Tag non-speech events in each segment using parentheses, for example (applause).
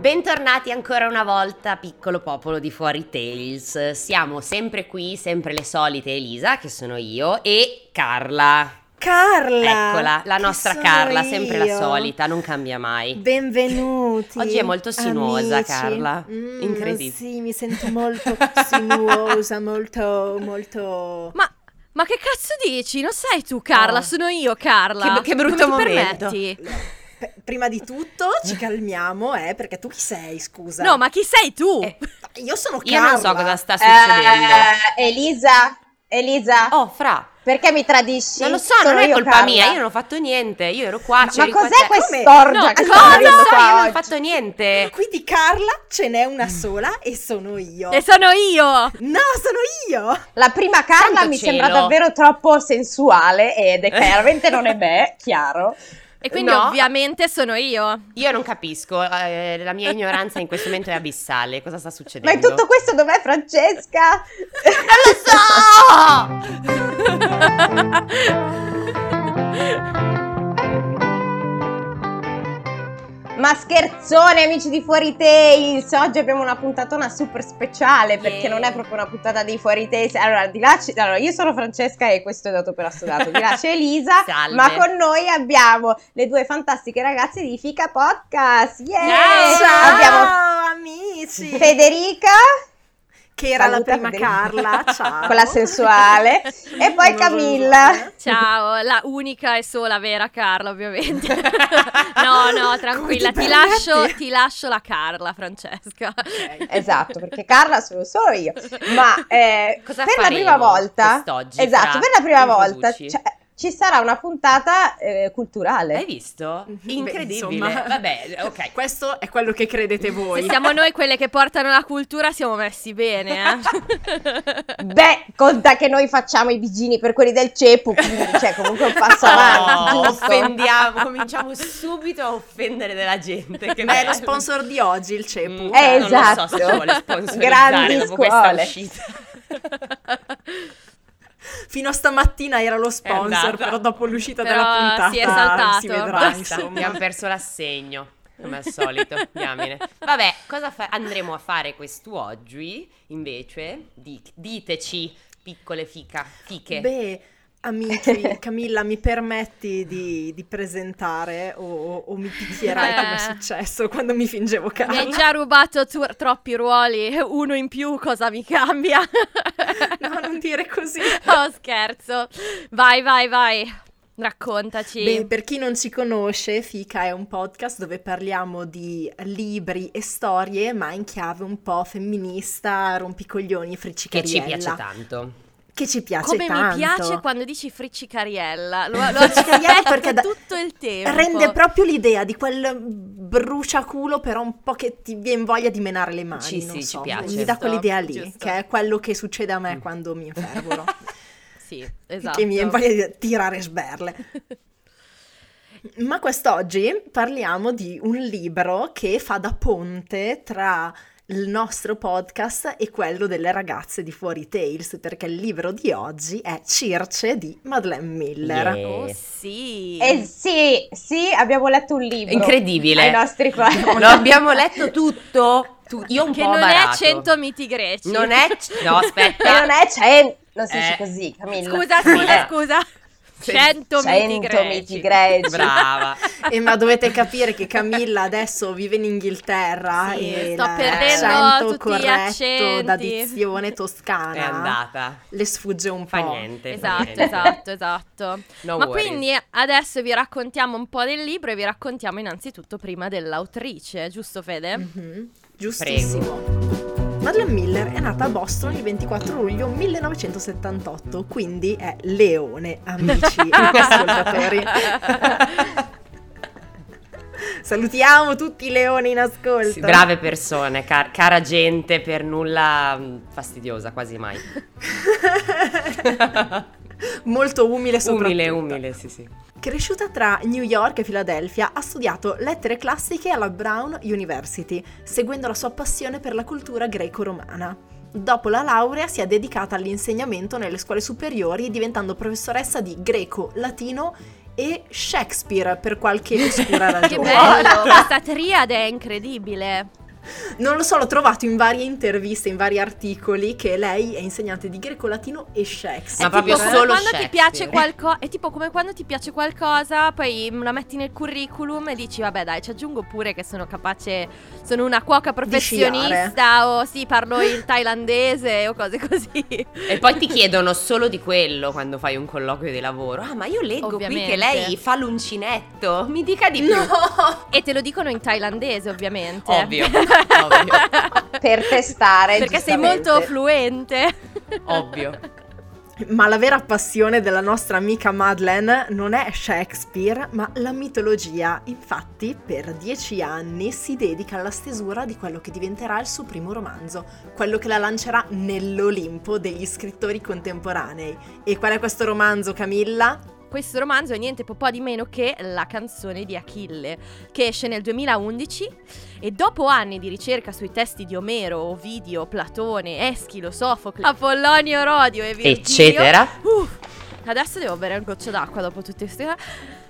Bentornati ancora una volta, piccolo popolo di Fuori Tales. Siamo sempre qui, sempre le solite Elisa, che sono io, e Carla. Carla! Eccola, la nostra Carla, sempre la io. solita, non cambia mai. Benvenuti. Oggi è molto sinuosa, amici. Carla. Mm, Incredibile. Sì, mi sento molto sinuosa, (laughs) molto, molto... Ma, ma che cazzo dici? Non sei tu Carla, Oh. sono io Carla. Che- che brutto Come ti momento. permetti? (laughs) P- prima di tutto ci calmiamo, eh, perché tu chi sei, scusa? No, ma chi sei tu? Eh, Io sono Io Carla. non so cosa sta succedendo. Eh, Elisa, Elisa, Oh, fra, perché mi tradisci? non lo so, Sono non è io, colpa Carla. mia, io non ho fatto niente, io ero qua, Ma qua cos'è quest'orgia No, che cosa? io non ho fatto niente. Qui di Carla ce n'è una sola e sono io. E sono io. No, sono io! La prima Carla Santo mi cielo. sembra davvero troppo sensuale ed è chiaramente non è me, chiaro. E quindi No. ovviamente sono io. Io non capisco, eh, la mia ignoranza in questo momento è abissale. Cosa sta Ma succedendo? in tutto questo dov'è Francesca? (laughs) Ma scherzone amici di Fuori Tales, oggi abbiamo una puntatona super speciale perché Yeah. non è proprio una puntata di Fuori Tales. Allora, di là c- allora, io sono Francesca e questo è dato per assodato. Di là c'è Elisa, (laughs) Salve. ma con noi abbiamo le due fantastiche ragazze di Fica Podcast. Yeah! Ciao! Ciao, Abbiamo amici! Federica che era la prima. Carla, (laughs) ciao. quella sensuale e poi Camilla. Ciao, la unica e sola vera Carla, ovviamente. (laughs) no, no, tranquilla, ti ti lascio, ti lascio la Carla, Francesca. Esatto, perché Carla sono solo io. Ma eh, Cosa per la prima volta, quest'oggi, esatto, per la prima volta cioè, ci sarà una puntata eh, Hai culturale. visto? Beh, Incredibile. insomma. Vabbè, ok. Questo è quello che credete voi. Se siamo noi quelle che portano la cultura, siamo messi bene, eh. (laughs) Beh, conta che noi facciamo i bigini per quelli del CEPU, quindi c'è comunque un passo avanti, Oh, offendiamo, cominciamo subito a offendere della gente. Che Ma è lo sponsor di oggi, il CEPU. Mm, Eh, non lo so se esatto. vuole sponsorizzare Grandi dopo questa scuole. uscita. (laughs) Fino a stamattina era lo sponsor, però dopo l'uscita Però della puntata si è saltato. si vedrà, abbiamo perso l'assegno. Come al solito, (laughs) diamine. Vabbè, cosa fa- andremo a fare quest'oggi invece? Di- diteci, piccole fica, fiche. Beh, amici, (laughs) Camilla, mi permetti di, di presentare o, o- mi picchierai Eh. come è successo quando mi fingevo Mi hai Carla? già rubato tu- troppi ruoli, uno in più cosa mi cambia? (laughs) No, non dire così. Oh, scherzo. Vai, vai, vai. Raccontaci. Beh, per chi non ci conosce, Fica è un podcast dove parliamo di libri e storie, ma in chiave un po' femminista, rompicoglioni e che friccicariella. ci piace tanto. Che ci piace Come tanto. mi piace quando dici friccicariella. Lo, lo (laughs) Friccicariella perché tutto il tempo. Rende proprio l'idea di quel bruciaculo, però un po' che ti viene voglia di menare le mani. Sì, non sì, ci so. piace. Mi dà quell'idea lì, giusto. che è quello che succede a me quando mi (laughs) infervoro. Sì, esatto. Che mi viene voglia di tirare sberle. (laughs) Ma quest'oggi parliamo di un libro che fa da ponte tra il nostro podcast e quello delle ragazze di Fuori Tales, perché il libro di oggi è Circe di Madeleine Miller. Yeah. Oh sì. Eh sì, sì, abbiamo letto un libro. Incredibile. Ai nostri qua. (laughs) Lo abbiamo letto tutto. Tu- io un che po' non barato. è 100 miti greci. Non è... No, aspetta. (laughs) non è 100, non si dice Eh. così, Camilla. Scusa, scusa, scusa. 100 miti 100 greci. miti greci. Brava. Eh, ma dovete capire che Camilla adesso vive in Inghilterra Sì, e sto l'accento perdendo tutti gli corretto accenti. da dizione (laughs) toscana È andata. le sfugge un Fa po'. niente. fa Esatto, niente. esatto, esatto. No Ma worries. quindi adesso vi raccontiamo un po' del libro e vi raccontiamo innanzitutto prima dell'autrice, giusto Fede? Mhm, Giustissimo. Madeleine Miller è nata a Boston il 24 luglio 1978, quindi è leone, amici e (laughs) ascoltatori. Salutiamo tutti i leoni in ascolto. Sì, brave persone, car- cara gente, per nulla fastidiosa, quasi mai. (laughs) Molto umile soprattutto. Umile, umile, sì, sì. Cresciuta tra New York e Filadelfia, ha studiato lettere classiche alla Brown University, seguendo la sua passione per la cultura greco-romana. Dopo la laurea si è dedicata all'insegnamento nelle scuole superiori, diventando professoressa di greco, latino e Shakespeare per qualche oscura (laughs) Che ragione. bello, questa triade è incredibile. Non lo so, l'ho trovato in varie interviste, in vari articoli che lei è insegnante di greco latino e Shakespeare. Ma proprio tipo solo come quando ti piace qualcosa è tipo come quando ti piace qualcosa poi la metti nel curriculum e dici vabbè dai ci aggiungo pure che sono capace sono una cuoca professionista o sì parlo il thailandese o cose così E poi ti chiedono solo di quello quando fai un colloquio di lavoro. Ah, ma io leggo qui Ovviamente. che lei fa l'uncinetto. Mi dica di più. e te lo dicono in thailandese ovviamente ovvio, (laughs) Per testare. perché sei molto fluente ovvio. Ma la vera passione della nostra amica Madeleine non è Shakespeare, ma la mitologia. Infatti, per dieci anni si dedica alla stesura di quello che diventerà il suo primo romanzo, quello che la lancerà nell'Olimpo degli scrittori contemporanei. E qual è questo romanzo, Camilla? Questo romanzo è niente po' di meno che La canzone di Achille, che esce nel 2011 e dopo anni di ricerca sui testi di Omero, Ovidio, Platone, Eschilo, Sofocle, Apollonio, Rodio e Virgilio, Eccetera. Uff, adesso devo bere un goccio d'acqua dopo tutte queste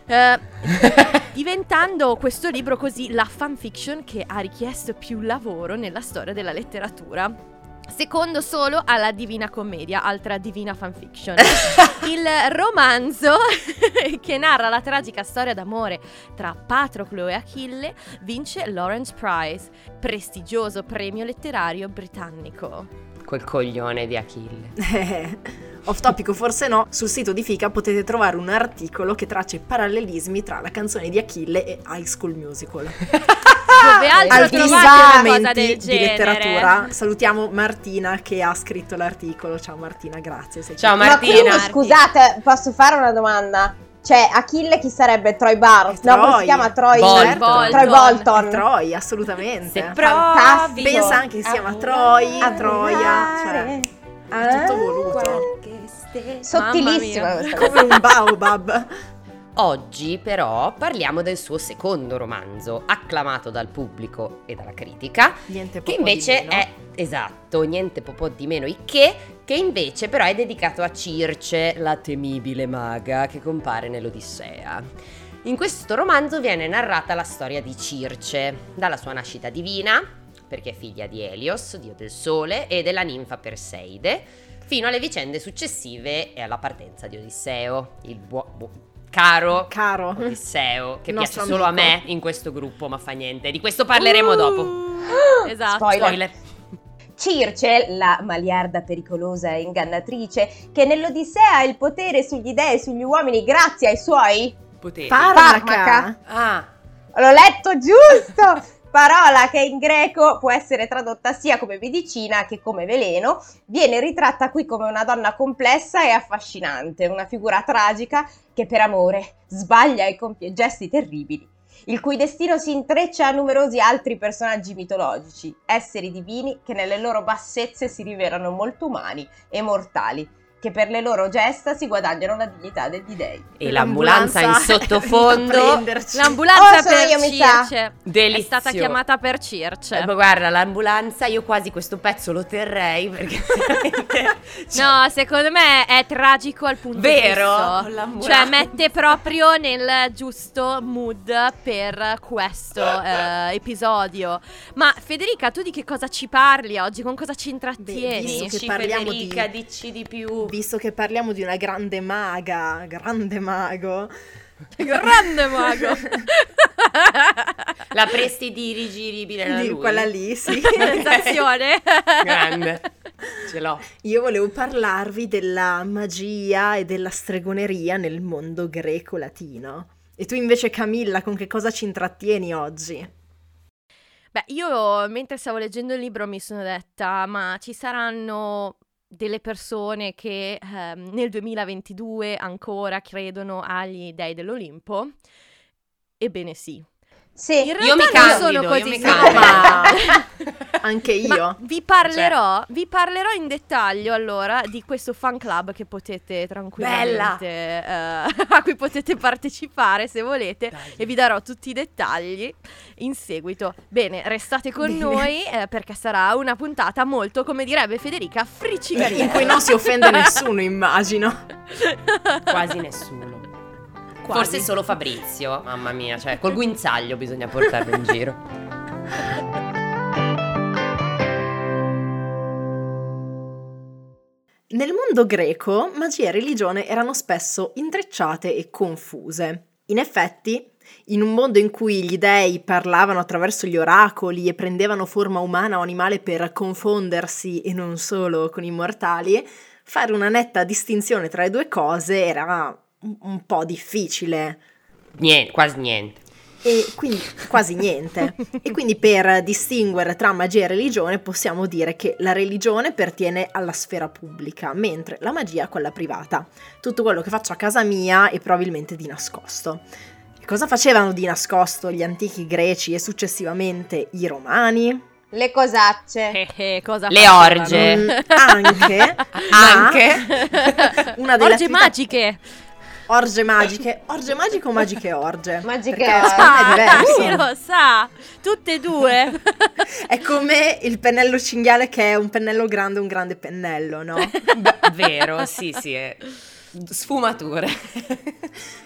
eh, (laughs) diventando questo libro così la fanfiction che ha richiesto più lavoro nella storia della letteratura. Secondo solo alla Divina Commedia, altra divina fanfiction. (laughs) Il romanzo (laughs) che narra la tragica storia d'amore tra Patroclo e Achille vince Lawrence Prize, prestigioso premio letterario britannico. Quel coglione di Achille. (laughs) Off topic forse no, sul sito di Fica potete trovare un articolo che traccia i parallelismi tra la canzone di Achille e High School Musical. (laughs) Dove altro trovate una cosa di letteratura. Salutiamo Martina che ha scritto l'articolo. Ciao Martina, grazie. Ciao Martina. quindi, scusate, posso fare una domanda? Cioè, Achille chi sarebbe? Troy Barnes? No, come si chiama? Troy Bolton. Troy Bolton. Troy, assolutamente. Fantastico. Pensa anche che si chiama a Troy, volare Troia, cioè è tutto voluto. Sottilissima Mamma questa cosa. come un baobab. Oggi però parliamo del suo secondo romanzo, acclamato dal pubblico e dalla critica, Niente che invece meno. è esatto, niente po' di meno il che, che invece però è dedicato a Circe, la temibile maga che compare nell'Odissea. In questo romanzo viene narrata la storia di Circe, dalla sua nascita divina, perché è figlia di Elios, dio del sole, e della ninfa Perseide, fino alle vicende successive e alla partenza di Odisseo, il buo- bu- caro Caro. Odisseo, che Il piace nostro solo a me in questo gruppo, ma fa niente. Di questo parleremo dopo. Uh, (gasps) Esatto. Spoiler. Spoiler. Circe, la maliarda pericolosa e ingannatrice, che nell'Odissea ha il potere sugli dei e sugli uomini grazie ai suoi... Poteri. Farmaca. ah, L'ho letto giusto! (laughs) Parola che in greco può essere tradotta sia come medicina che come veleno, viene ritratta qui come una donna complessa e affascinante, una figura tragica che per amore sbaglia e compie gesti terribili, il cui destino si intreccia a numerosi altri personaggi mitologici, esseri divini che nelle loro bassezze si rivelano molto umani e mortali, che per le loro gesta si guadagnano la dignità degli dei. e l'ambulanza in è (laughs) sottofondo. (laughs) L'ambulanza Oh, per. Circe è Delizio. stata chiamata per Circe. Eh, ma guarda, l'ambulanza, io quasi questo pezzo lo terrei perché (laughs) veramente... cioè, No, secondo me è tragico al punto Vero? l'ambulanza. Cioè, mette proprio nel giusto mood per questo eh, episodio. Ma Federica, tu di che cosa ci parli oggi? Con cosa ci intrattieni? visto che Dici parliamo Federica, di- dici di più. Visto che parliamo di una grande maga, grande mago. Grande mago! La prestidirigibile era Di lui. quella lì, sì. (laughs) Sensazione. Grande. Ce l'ho. Io volevo parlarvi della magia e della stregoneria nel mondo greco-latino. E tu invece Camilla, con che cosa ci intrattieni oggi? Beh, io mentre stavo leggendo il libro mi sono detta, ma ci saranno delle persone che ehm, nel 2022 ancora credono agli dei dell'Olimpo? Ebbene sì. Sì, In Io mi realtà non candido, sono io così mi sicura. (laughs) anche io. Ma vi parlerò, vi parlerò in dettaglio allora di questo fan club che potete tranquillamente eh, (laughs) a cui potete partecipare se volete Dai. e vi darò tutti i dettagli in seguito. Bene, restate con Bene. noi eh, perché sarà una puntata molto, come direbbe Federica, in friccicarina. cui non si offende (laughs) nessuno, immagino. Quasi nessuno. Quasi. Forse solo Fabrizio, mamma mia, cioè col guinzaglio bisogna portarlo in giro. Nel mondo greco, magia e religione erano spesso intrecciate e confuse. In effetti, in un mondo in cui gli dei parlavano attraverso gli oracoli e prendevano forma umana o animale per confondersi e non solo con i mortali, fare una netta distinzione tra le due cose era un, po' difficile. Niente, quasi niente. E quindi quasi niente. (laughs) E quindi per distinguere tra magia e religione possiamo dire che la religione pertiene alla sfera pubblica, mentre la magia a quella privata. Tutto quello che faccio a casa mia è probabilmente di nascosto. E cosa facevano di nascosto gli antichi greci e successivamente i romani? Le cosacce. Eh, eh, cosa Le facevano? orge. Mm, anche, (laughs) Anche. ma una delle Orge attività- magiche. Orge magiche, orge magiche o magiche orge? Magiche orge. me è diverso. chi lo sa? Tutte e due. È come il pennello cinghiale che è un pennello grande, un grande pennello, no? Vero, sì, sì, è sfumature.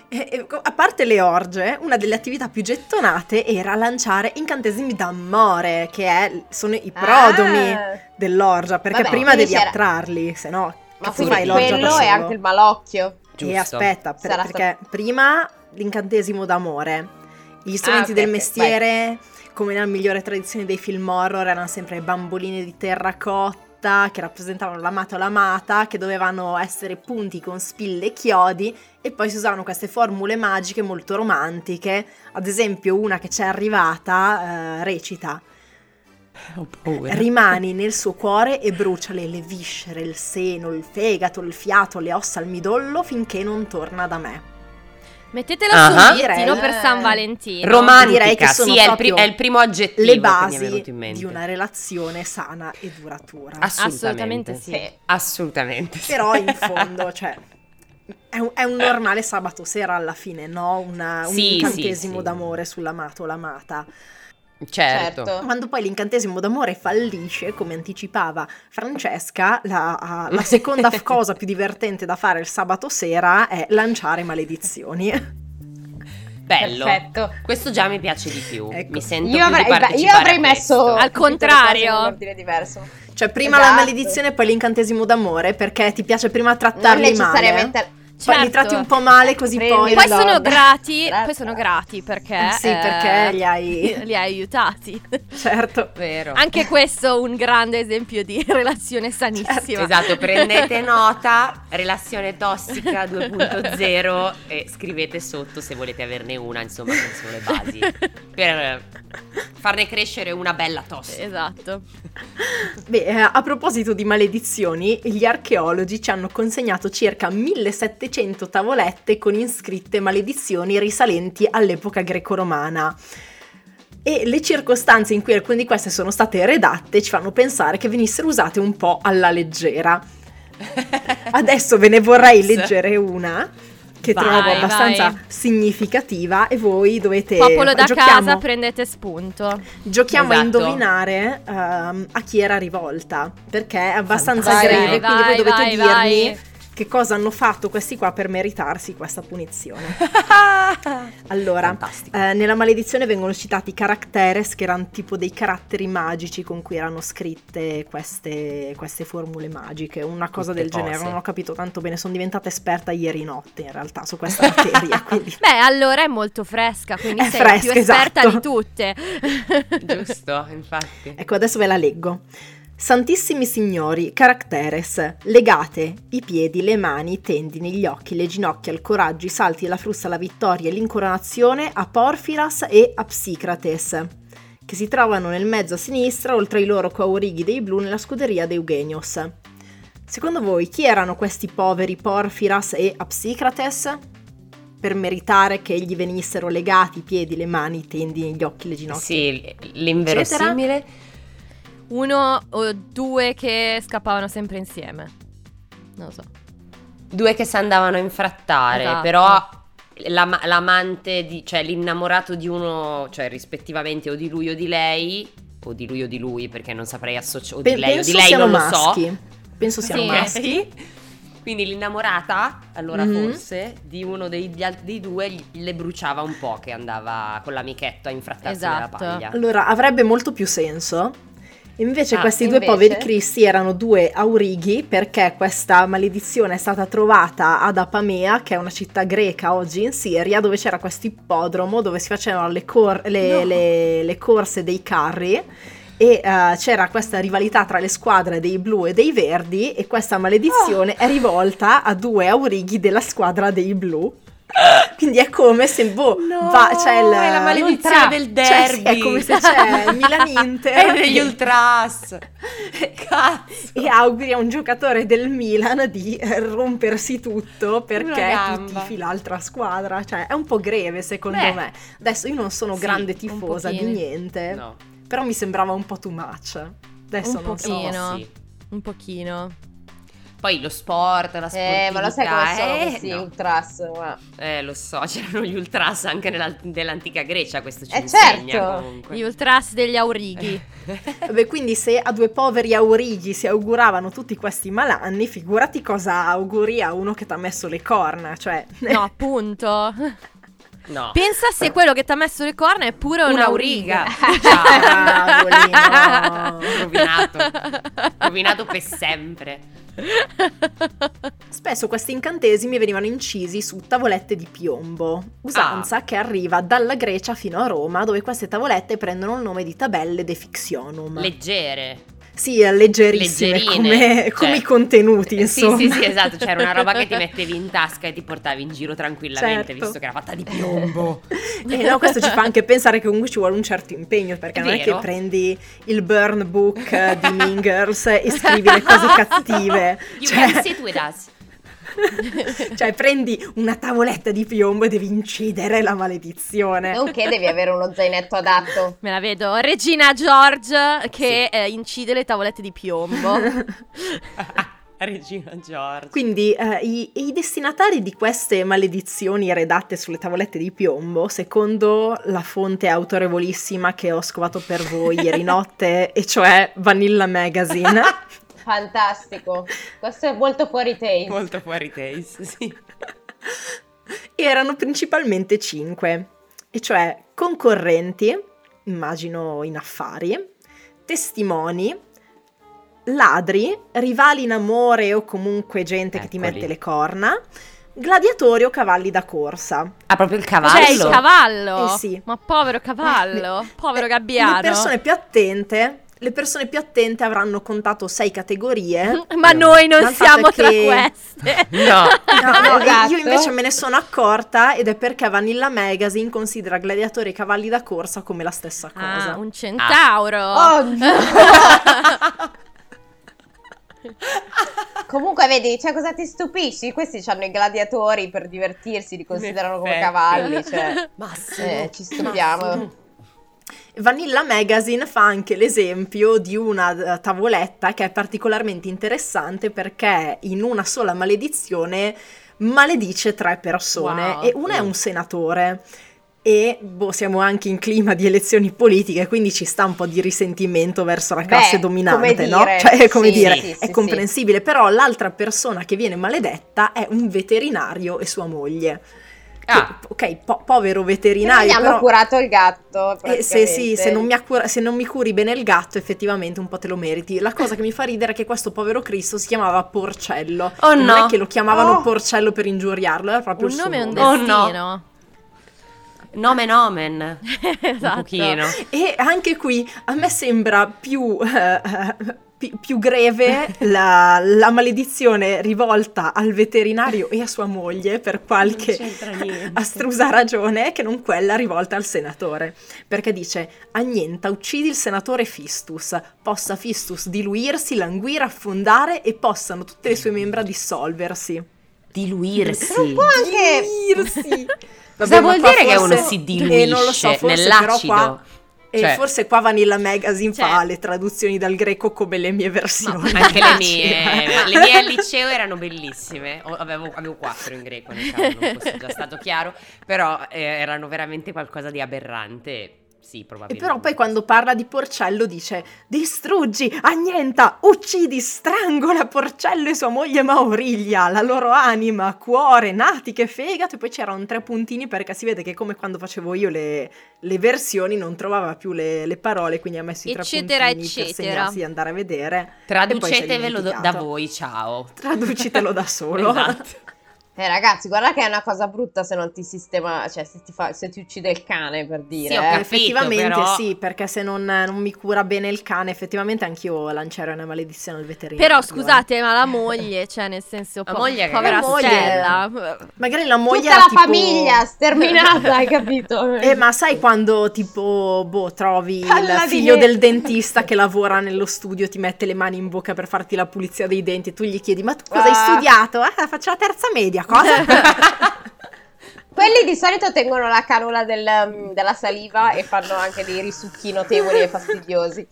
E- e a parte le orge, una delle attività più gettonate era lanciare incantesimi d'amore, che è- sono i prodomi Ah. dell'orgia, perché Vabbè, prima devi c'era- attrarli, se no Ma fai l'orgia da quello solo? è anche il malocchio. E Giusto. aspetta, per- Sarà perché prima l'incantesimo d'amore, gli strumenti Ah, ok, del mestiere, come nella migliore tradizione dei film horror, erano sempre bamboline di terracotta che rappresentavano l'amato o l'amata, che dovevano essere punti con spille e chiodi, e poi si usavano queste formule magiche molto romantiche. Ad esempio, una che ci è arrivata eh, recita: (laughs) Ho paura. Rimani nel suo cuore e bruciale le viscere, il seno, il fegato, il fiato, le ossa al midollo finché non torna da me. Mettetelo Ah. sul bigliettino Direi. per San Valentino. Romantica, direi che sono sì, è il, pri- è il primo aggettivo Le che mi è basi venuto in mente. di una relazione sana e duratura. Assolutamente, Assolutamente sì. Sì. Assolutamente sì. Però in (laughs) fondo, cioè, è un, è un normale sabato sera alla fine, no? Una- un Sì, incantesimo sì, sì. d'amore sull'amato o l'amata. Certo. Certo. Quando poi l'incantesimo d'amore fallisce, come anticipava Francesca, la, la seconda (laughs) cosa più divertente da fare il sabato sera è lanciare maledizioni. Bello. Perfetto. Questo già mi piace di più. Ecco. Mi sento Io più avrei, di io avrei messo. Al contrario. un ordine diverso. Cioè, prima la Esatto. maledizione e poi l'incantesimo d'amore, perché ti piace prima Non trattarli necessariamente male. Poi li Certo. tratti un po' male così Prendi poi... Poi sono (laughs) grati, poi sono grati perché Eh sì, eh, perché li hai- (laughs) li hai aiutati. Certo. Vero. Anche (laughs) questo un grande esempio di relazione sanissima. Esatto, prendete nota, relazione tossica 2.0 e scrivete sotto se volete averne una, insomma, queste sono le basi. Per farne crescere una bella tossica. Esatto. Beh, eh, a proposito di maledizioni, gli archeologi ci hanno consegnato circa 1700 tavolette con inscritte maledizioni risalenti all'epoca greco-romana. E le circostanze in cui alcune di queste sono state redatte ci fanno pensare che venissero usate un po' alla leggera. (laughs) Adesso ve ne vorrei leggere una che Vai, trovo abbastanza vai. significativa e voi dovete Popolo da giochiamo- casa, prendete spunto. Giochiamo a Esatto. indovinare ehm, a chi era rivolta, perché è abbastanza Fantastico. greve, Vai, quindi voi vai, dovete vai, dirmi vai. Che cosa hanno fatto questi qua per meritarsi questa punizione. (laughs) Allora, eh, nella maledizione vengono citati i caracteres, che erano tipo dei caratteri magici con cui erano scritte queste, queste formule magiche, una cosa Tutte del genere. cose. Non ho capito tanto bene, sono diventata esperta ieri notte in realtà su questa (laughs) materia, quindi... Beh, allora è molto fresca, quindi È sei la più fresca, esperta esatto. di tutte. Giusto, infatti. Ecco, adesso ve la leggo. Santissimi signori, caracteres, legate i piedi, le mani, i tendini, gli occhi, le ginocchia, il coraggio, i salti, la frusta, la vittoria e l'incoronazione a Porfiras e a Psicrates, che si trovano nel mezzo a sinistra, oltre ai loro coaurighi dei blu nella scuderia di Eugenius. Secondo voi, chi erano questi poveri Porfiras e Apsicrates? Per meritare che gli venissero legati i piedi, le mani, i tendini, gli occhi, le ginocchia. Sì, l'inverosimile. Uno o due che scappavano sempre insieme. Non lo so. Due che si andavano a infrattare, Esatto. però l'am- l'amante, di, cioè l'innamorato di uno, cioè rispettivamente o di lui o di lei, o di lui o di lui, perché non saprei associare, o Pe- di lei o penso di lei siano non lo maschi. so. Penso siano Sì. maschi. (laughs) Quindi l'innamorata, allora Mhm. forse, di uno dei, dei due le bruciava un po' che andava con l'amichetto a infrattarsi Esatto. nella paglia. Allora, avrebbe molto più senso. Invece Ah, questi invece? due poveri cristi erano due aurighi perché questa maledizione è stata trovata ad Apamea, che è una città greca oggi in Siria, dove c'era questo ippodromo dove si facevano le, cor- le- No. le- le corse dei carri e eh, c'era questa rivalità tra le squadre dei blu e dei verdi e questa maledizione è rivolta a due aurighi della squadra dei blu. (laughs) Quindi è come se boh, No, va, c'è il, è la maledizione l'ultra- del cioè, sì, derby. è come se c'è Milan-Inter (laughs) È degli ultras. (laughs) Cazzo. e auguri a un giocatore del Milan di rompersi tutto perché tu gamba. tifi l'altra squadra. Cioè, è un po' greve secondo Beh. me. Adesso io non sono Sì, grande tifosa di niente, No. però mi sembrava un po' too much. Adesso Un non so. pochino. Sì. Un pochino. Poi lo sport, la sportività. Eh, ma lo sai come sono eh, questi no. ultras? ma- Eh, lo so, (laughs) c'erano gli ultras anche nella- nell'antica Grecia, questo ci Eh, insegna certo. comunque. Gli ultras degli aurighi. (laughs) Vabbè, quindi se a due poveri aurighi si auguravano tutti questi malanni, figurati cosa auguri a uno che ti ha messo le corna. Cioè, No, appunto. (laughs) No. Pensa se quello che ti ha messo le corna è pure Un'auriga. (laughs) Ciao. Cavolino. (laughs) Rovinato. Rovinato per sempre. Spesso questi incantesimi venivano incisi su tavolette di piombo, usanza Ah. che arriva dalla Grecia fino a Roma, dove queste tavolette prendono il nome di tabelle de fictionum. Leggere. Sì, leggerissime Leggerine, come, come cioè. i contenuti, insomma. Sì, sì, sì, esatto. C'era una roba che ti (laughs) mettevi in tasca e ti portavi in giro tranquillamente, Certo. visto che era fatta di (laughs) piombo. E no, questo ci fa anche pensare che comunque ci vuole un certo impegno, perché È non è vero. che prendi il burn book eh, di (laughs) Mean Girls e scrivi le cose cattive. You Cioè- can sit with us. (laughs) Cioè, prendi una tavoletta di piombo e devi incidere la maledizione. Nonché devi avere uno zainetto adatto. Me la vedo. Regina George che eh, incide le tavolette di piombo. (laughs) (laughs) Regina George. Quindi eh, i, i destinatari di queste maledizioni redatte sulle tavolette di piombo, secondo la fonte autorevolissima che ho scovato per voi ieri notte, e cioè Vanilla Magazine, Fantastico. Questo è molto fuori taste. Molto fuori taste, sì. (laughs) erano principalmente cinque, e cioè concorrenti, immagino in affari, testimoni, ladri, rivali in amore o comunque gente che ti Eccoli. mette le corna, gladiatori o cavalli da corsa. Ah, proprio il cavallo. C'è il cavallo. Eh sì. Ma povero cavallo. Eh, povero eh, gabbiano. Le persone più attente, le persone più attente avranno contato sei categorie. (laughs) Ma noi non fatto siamo tra (laughs) che- queste. (laughs) No. No, no, Esatto. io invece me ne sono accorta ed è perché Vanilla Magazine considera gladiatori e cavalli da corsa come la stessa cosa. Ah, un centauro. Oh, no. Comunque, vedi, cioè, cosa ti stupisci? Questi hanno i gladiatori per divertirsi, li considerano come cavalli. Cioè, Massimo. eh, ci stupiamo. Vanilla Magazine fa anche l'esempio di una eh, tavoletta che è particolarmente interessante perché in una sola maledizione maledice tre persone Wow. e una è un senatore. E boh, siamo anche in clima di elezioni politiche, quindi ci sta un po' di risentimento verso la Beh, classe dominante, come no? dire, Cioè, è come sì, dire, sì, è sì, comprensibile, però l'altra persona che viene maledetta è un veterinario e sua moglie. Ah. ok, po- povero Che non veterinario, gli hanno però... curato il gatto. Eh, se, sì, se non, mi accura- se non mi curi bene il gatto, effettivamente un po' te lo meriti. La cosa che mi fa ridere è che questo povero Cristo si chiamava Porcello. Oh, non no. è che lo chiamavano Oh. Porcello per ingiuriarlo, era proprio Un il suo nome un nome. Oh, no. destino. Nomen omen. (laughs) esatto. Un pochino. E anche qui a me sembra più, eh, eh, pi- più greve (laughs) la, la maledizione rivolta al veterinario e a sua moglie per qualche astrusa ragione che non quella rivolta al senatore. Perché dice: Annienta, uccidi il senatore Fistus, possa Fistus diluirsi, languire, affondare e possano tutte le sue membra dissolversi. Diluirsi. Non può anche... (laughs) Diluirsi! Cosa Vabbè, vuol ma qua dire che forse- uno si diluisce Eh, non lo so, nell'acido? però qua e Cioè- forse qua Vanilla Magazine Cioè- fa le traduzioni dal greco come le mie versioni. Anche le mie, le mie al liceo erano bellissime. Avevo, avevo quattro in greco nel caso, non fosse già stato chiaro, però eh, erano veramente qualcosa di aberrante. Sì, E probabilmente. però poi quando parla di Porcello dice distruggi, annienta, uccidi, strangola Porcello e sua moglie Mauriglia, la loro anima, cuore, natiche, fegato e poi c'erano tre puntini perché si vede che come quando facevo io le, le versioni non trovava più le, le parole quindi ha messo i tre Eccetera, puntini per eccetera. segnarsi di andare a vedere. e Traducetevelo da voi, ciao. Traducitelo da (laughs) solo. Esatto. Eh ragazzi, guarda che è una cosa brutta se non ti sistema, cioè se ti, fa, se ti uccide il cane per dire. Sì, ho eh. capito. effettivamente però- sì, perché se non, non mi cura bene il cane, effettivamente anch'io lancerei una maledizione al veterinario. Però eh. scusate, ma la moglie, cioè nel senso, La po- moglie che- povera Stella. Magari la moglie Tutta la tipo- famiglia sterminata, hai capito? Eh, ma sai quando tipo, boh, trovi il Palla di figlio del dentista che lavora nello studio, ti mette le mani in bocca per farti la pulizia dei denti e tu gli chiedi, ma tu cosa hai Ah. studiato? Ah, faccio la terza media, cosa? (laughs) Quelli di solito tengono la canula del, um, della saliva e fanno anche dei risucchi notevoli e fastidiosi.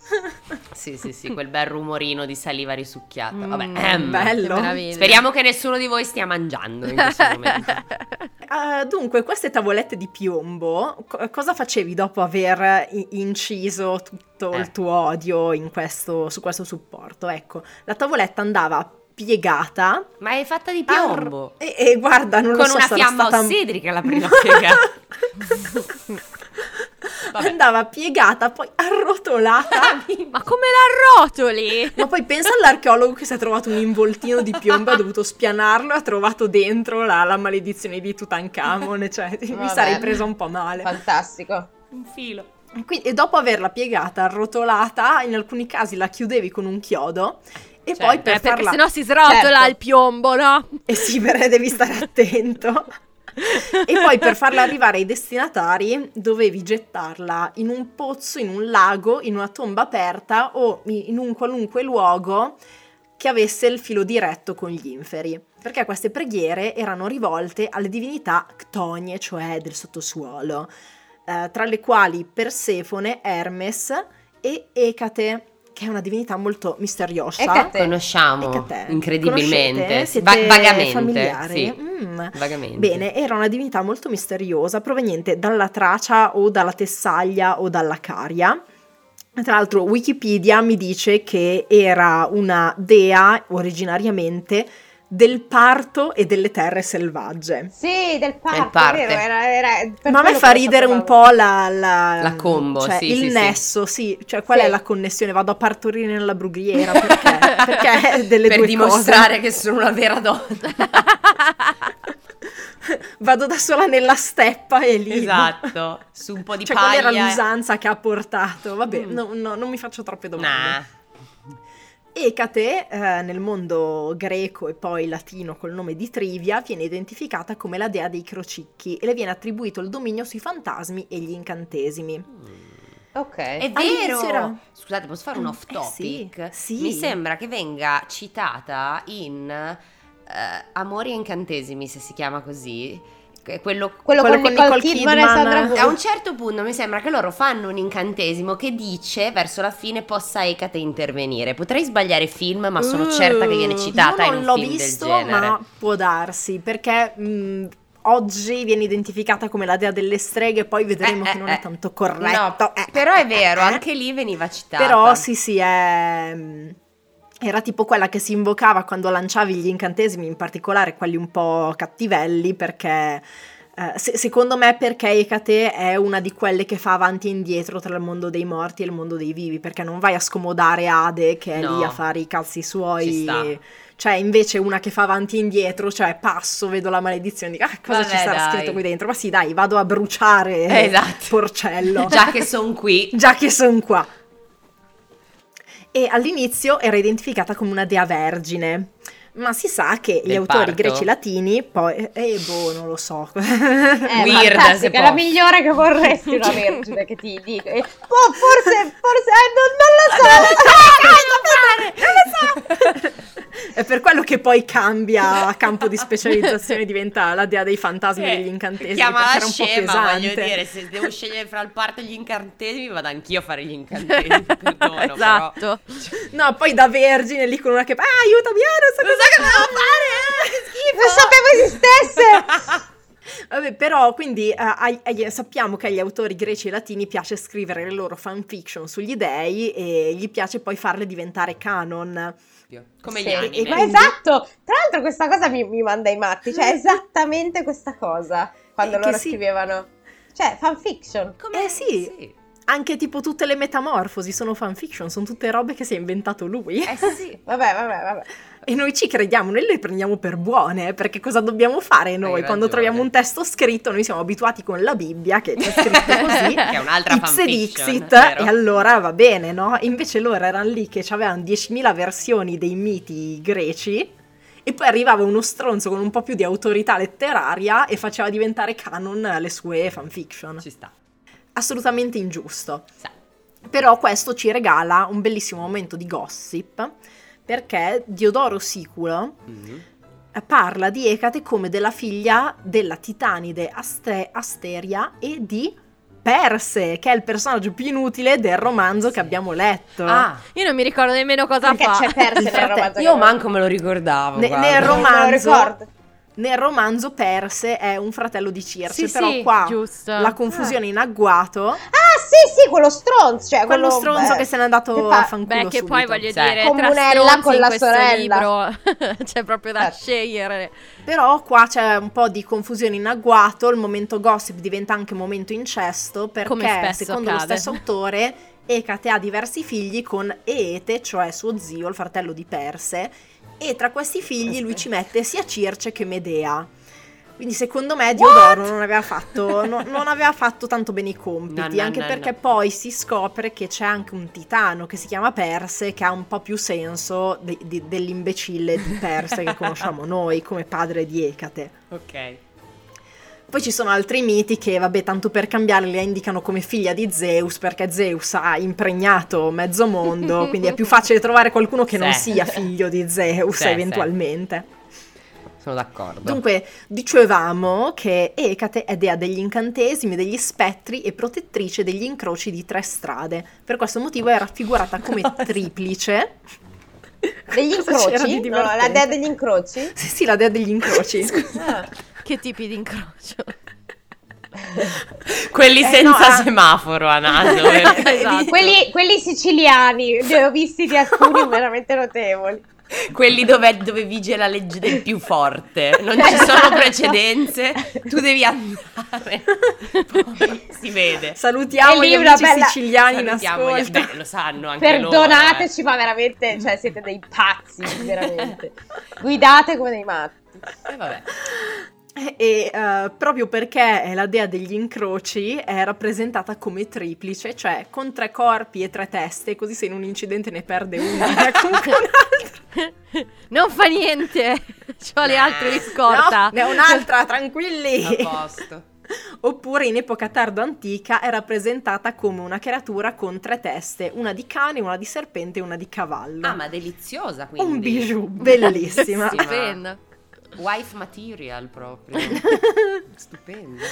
Sì, sì, sì, quel bel rumorino di saliva risucchiata. Mm, Vabbè, ehm. bello. che. Speriamo che nessuno di voi stia mangiando in questo (laughs) momento. Ah, dunque, queste tavolette di piombo, co- cosa facevi dopo aver i- inciso tutto Eh. il tuo odio in questo- su questo supporto? Ecco, la tavoletta andava piegata Ma è fatta di ar- piombo. e, e guarda, non lo Con so, una sarà fiamma stata- ossidrica la prima (laughs) piega. (laughs) Vabbè. andava piegata, poi arrotolata. (laughs) Ma come la rotoli? Ma poi pensa all'archeologo che si è trovato un involtino di piombo, ha dovuto spianarlo e ha trovato dentro la, la maledizione di Tutankhamon, cioè mi sarei presa un po' male. Fantastico. Un filo. E, quindi- e dopo averla piegata, arrotolata, in alcuni casi la chiudevi con un chiodo e Cioè, poi per Eh, perché farla... sennò si srotola Certo. il piombo, no? E sì, beh, devi stare attento. e poi per farla arrivare ai destinatari dovevi gettarla in un pozzo, in un lago, in una tomba aperta o in un qualunque luogo che avesse il filo diretto con gli inferi. Perché queste preghiere erano rivolte alle divinità ctonie, cioè del sottosuolo, eh, tra le quali Persefone, Hermes e Ecate, che è una divinità molto misteriosa. Ecate. Conosciamo Ecate. incredibilmente. Conoscete? sì, Siete va- vagamente. familiari? Sì, Mm. vagamente. Bene, era una divinità molto misteriosa proveniente dalla Tracia o dalla Tessaglia o dalla Caria. Tra l'altro Wikipedia mi dice che era una dea originariamente del parto e delle terre selvagge. Sì, del parto, parte. è vero, era, era- per Ma a me fa ridere un po' la, la, La combo, cioè sì, il sì, sì. nesso, sì. Cioè qual Sì. è la connessione? Vado a partorire nella brughiera perché? (laughs) perché è delle per due dimostrare cose. che sono una vera donna. (laughs) Vado da sola nella steppa e lì. esatto. Su un po' di Cioè, qual paglia. era l'usanza che ha portato? Vabbè, Mm. no, no, non mi faccio troppe domande. Nah. Ecate, eh, nel mondo greco e poi latino col nome di Trivia, viene identificata come la dea dei crocicchi e le viene attribuito il dominio sui fantasmi e gli incantesimi. Ok. È vero. era- Scusate, posso fare un Eh, off sì, topic? sì. Mi sembra che venga citata in eh, Amori e incantesimi, se si chiama così. Quello Quello, Quello con con Nicole, Nicole Kidman, e Kidman. A un certo punto mi sembra che loro fanno un incantesimo che dice verso la fine possa Ecate intervenire. Potrei sbagliare film, ma sono certa che viene citata in non un l'ho film visto, del genere. ma può darsi, perché mh, oggi viene identificata come la dea delle streghe, poi vedremo Eh, che non eh, è tanto corretto. No, eh, però è eh, vero, eh. anche lì veniva citata. Però sì, sì, è... Era tipo quella che si invocava quando lanciavi gli incantesimi, in particolare quelli un po' cattivelli, perché eh, se- secondo me perché Ecate è una di quelle che fa avanti e indietro tra il mondo dei morti e il mondo dei vivi, perché non vai a scomodare Ade che è No. lì a fare i cazzi Ci suoi. Cioè, invece una che fa avanti e indietro, cioè passo, vedo la maledizione, dico, ah, cosa ci Vabbè, sarà dai. scritto qui dentro? Ma sì, dai, vado a bruciare Esatto. Porcello (laughs) Già che sono qui. (laughs) già che sono qua. E all'inizio era identificata come una dea vergine, ma si sa che gli Del autori parto? greci latini poi... Eh, boh, non lo so. Eh, (laughs) Weird, è la migliore che vorresti una (laughs) vergine che ti dico. E, boh, forse, forse, eh, non, non lo so. non lo so! (laughs) (laughs) È per quello che poi cambia campo di (laughs) specializzazione, diventa la dea dei fantasmi e degli incantesimi. Chiama perché la era un po' scema, voglio dire, se devo (laughs) scegliere fra il parto e gli incantesimi, vado anch'io a fare gli incantesimi. perdono, però. esatto. No, poi da vergine lì con una che... Ah, aiutami, ah, non so cosa Cosa che devo fare? Eh, che schifo! Non sapevo esistesse. Vabbè, però quindi eh, ai- ai- sappiamo che agli autori greci e latini piace scrivere le loro fanfiction sugli dei e gli piace poi farle diventare canon. Come Sì, gli anime. Ma esatto, tra l'altro questa cosa mi, mi manda i matti, cioè esattamente questa cosa, quando Eh, loro sì. scrivevano, cioè fanfiction. Come- Eh sì. Anche tipo tutte le metamorfosi sono fanfiction, sono tutte robe che si è inventato lui. Eh sì. (laughs) Vabbè, vabbè, vabbè. E noi ci crediamo, noi le prendiamo per buone, eh, perché cosa dobbiamo fare noi? Hai Quando ragione. troviamo un testo scritto, noi siamo abituati con la Bibbia, che c'è scritto (laughs) così, Che è un'altra ipse fanfiction, dixit, vero? e allora va bene, no? Invece loro erano lì che avevano 10.000 versioni dei miti greci, e poi arrivava uno stronzo con un po' più di autorità letteraria e faceva diventare canon le sue fanfiction. Ci sta. Assolutamente ingiusto. Sa. Però questo ci regala un bellissimo momento di gossip, perché Diodoro Siculo Mhm. eh, parla di Ecate come della figlia della titanide Aste- Asteria e di Perse, che è il personaggio più inutile del romanzo che abbiamo letto. Ah, Io non mi ricordo nemmeno cosa Perché fa. Il nel romanzo. io manco me lo ricordavo. Ne- nel Non me lo romanzo- ricordo. Nel romanzo Perse è un fratello di Circe, Sì, però sì, qua giusto. la confusione in agguato, Ah, sì, sì, quello stronzo, cioè quello quello stronzo beh, che se n'è andato che fa- a fanculo Beh, che poi subito. voglio Cioè, dire, Comunella con la sorella. libro (laughs) c'è proprio da Certo. scegliere. Però qua c'è un po' di confusione in agguato, il momento gossip diventa anche momento incesto perché secondo lo accade. stesso autore Ecate ha diversi figli con Eete, cioè suo zio, il fratello di Perse, e tra questi figli lui ci mette sia Circe che Medea. Quindi secondo me Diodoro non aveva, fatto, no- non aveva fatto tanto bene i compiti, No, no, anche no, perché no. poi si scopre che c'è anche un titano che si chiama Perse, che ha un po' più senso de- di- dell'imbecille di Perse che conosciamo noi come padre di Ecate. Ok. Poi ci sono altri miti che, vabbè, tanto per cambiare la indicano come figlia di Zeus, perché Zeus ha impregnato mezzo mondo, (laughs) quindi è più facile trovare qualcuno che non Sì. sia figlio di Zeus Sì, eventualmente. Sono d'accordo. Dunque, dicevamo che Ecate è dea degli incantesimi, degli spettri e protettrice degli incroci di tre strade. Per questo motivo è raffigurata come (laughs) triplice. Degli c'era di incroci? No, la dea degli incroci? Sì, sì, la dea degli incroci. Ah. Che tipi di incrocio? (laughs) Quelli Eh, senza no, ah. semaforo a naso. (laughs) Esatto. Quelli, quelli siciliani, (laughs) ne ho visti di alcuni veramente notevoli. Quelli dove, dove vige la legge del più forte. Non ci sono precedenze. Tu devi andare. Poi si vede. Salutiamo E gli amici bella- siciliani in ascolto. Beh, lo sanno anche loro. Perdonateci, ma veramente, cioè, siete dei pazzi, veramente. Guidate come dei matti. Eh, vabbè. E eh, proprio perché è la dea degli incroci è rappresentata come triplice, cioè con tre corpi e tre teste, così se in un incidente ne perde una e comunque un'altra. (laughs) Non fa niente. C'ho le altre di No, scorta. ne ho un'altra, tranquilli. A posto. Oppure in epoca tardo antica è rappresentata come una creatura con tre teste, una di cane, una di serpente e una di cavallo. Ah, ma deliziosa quindi. Un bijou, (laughs) bellissima. Sì. Wife material proprio. (laughs) Stupendo.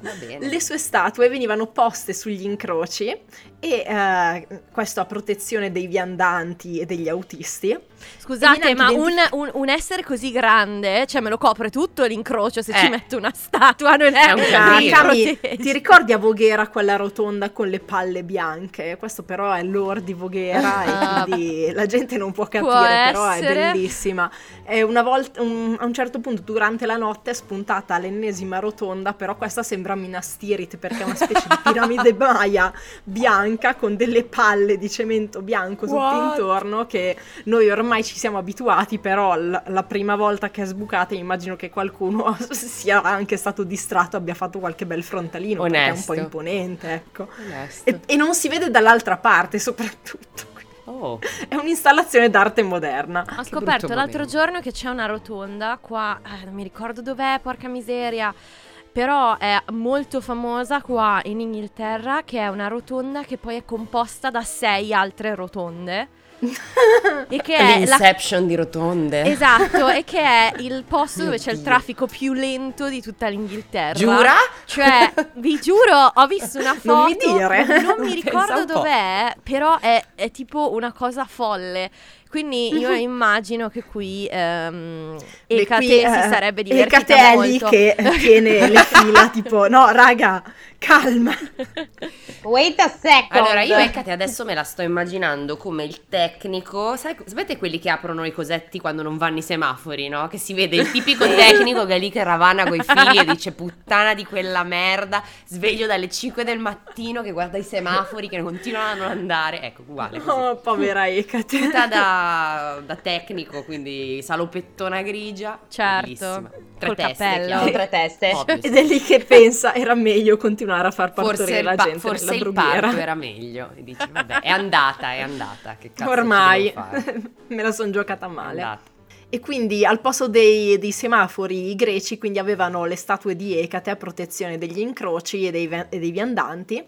Va bene. Le sue statue venivano poste sugli incroci e eh, questo a protezione dei viandanti e degli autisti. Scusate, ma un, un- un essere così grande, cioè me lo copre tutto l'incrocio se Eh. ci metto una statua, non è, È un Ah, protegge. ti ricordi a Voghera quella rotonda con le palle bianche? Questo però è l'ore di Voghera Ah. e quindi la gente non può capire, Può però è bellissima. E una volta, un- a un certo punto durante la notte è spuntata l'ennesima rotonda, però questa sembra Minas Tirith perché è una specie di piramide (laughs) maya bianca con delle palle di cemento bianco tutto intorno che noi ormai ci siamo abituati, però l- la prima volta che è sbucata immagino che qualcuno (laughs) sia anche stato distratto, abbia fatto qualche bel frontalino perché è un Onesto. po' imponente, ecco. Onesto. E, e non si vede dall'altra parte soprattutto. Oh. (laughs) È un'installazione d'arte moderna. Ho Che scoperto l'altro momento. giorno che c'è una rotonda qua, eh, non mi ricordo dov'è, porca miseria. Però è molto famosa qua in Inghilterra, che è una rotonda che poi è composta da sei altre rotonde. E che è la L'inception di rotonde. Esatto, e che è (laughs) il posto dove c'è il traffico più lento di tutta l'Inghilterra. Giura? Cioè, vi giuro, ho visto una foto. (laughs) Non mi dire. Non mi (laughs) ricordo dov'è, però è, è tipo una cosa folle. Quindi (laughs) io immagino che qui ehm, Beh, Ecate qui, si eh, sarebbe divertita Ecate è lì molto. che tiene le (laughs) fila, tipo, no, raga, calma. Wait a second. Allora, io Ecate adesso me la sto immaginando come il tecnico, sai, sapete quelli che aprono i cosetti quando non vanno i semafori, no? Che si vede il tipico tecnico che è lì che ravana coi figli e (laughs) dice puttana di quella merda, sveglio dalle 5 del mattino che guarda i semafori che continuano a non andare. Ecco, uguale così. Oh, povera Ecate. Tutta da, da tecnico, quindi salopettona grigia. Certo, bellissima. Tre col teste, cappello. Tre teste. Ovvio, sì. Ed è lì che pensa, era meglio continuare a far Forse, partorire il, la pa- gente forse nella il brughiera. parto era meglio. E dici, vabbè, è andata, è andata. Che cazzo Ormai (laughs) me la sono giocata È male. andata. E quindi al posto dei, dei semafori i greci quindi avevano le statue di Ecate a protezione degli incroci e dei, e dei viandanti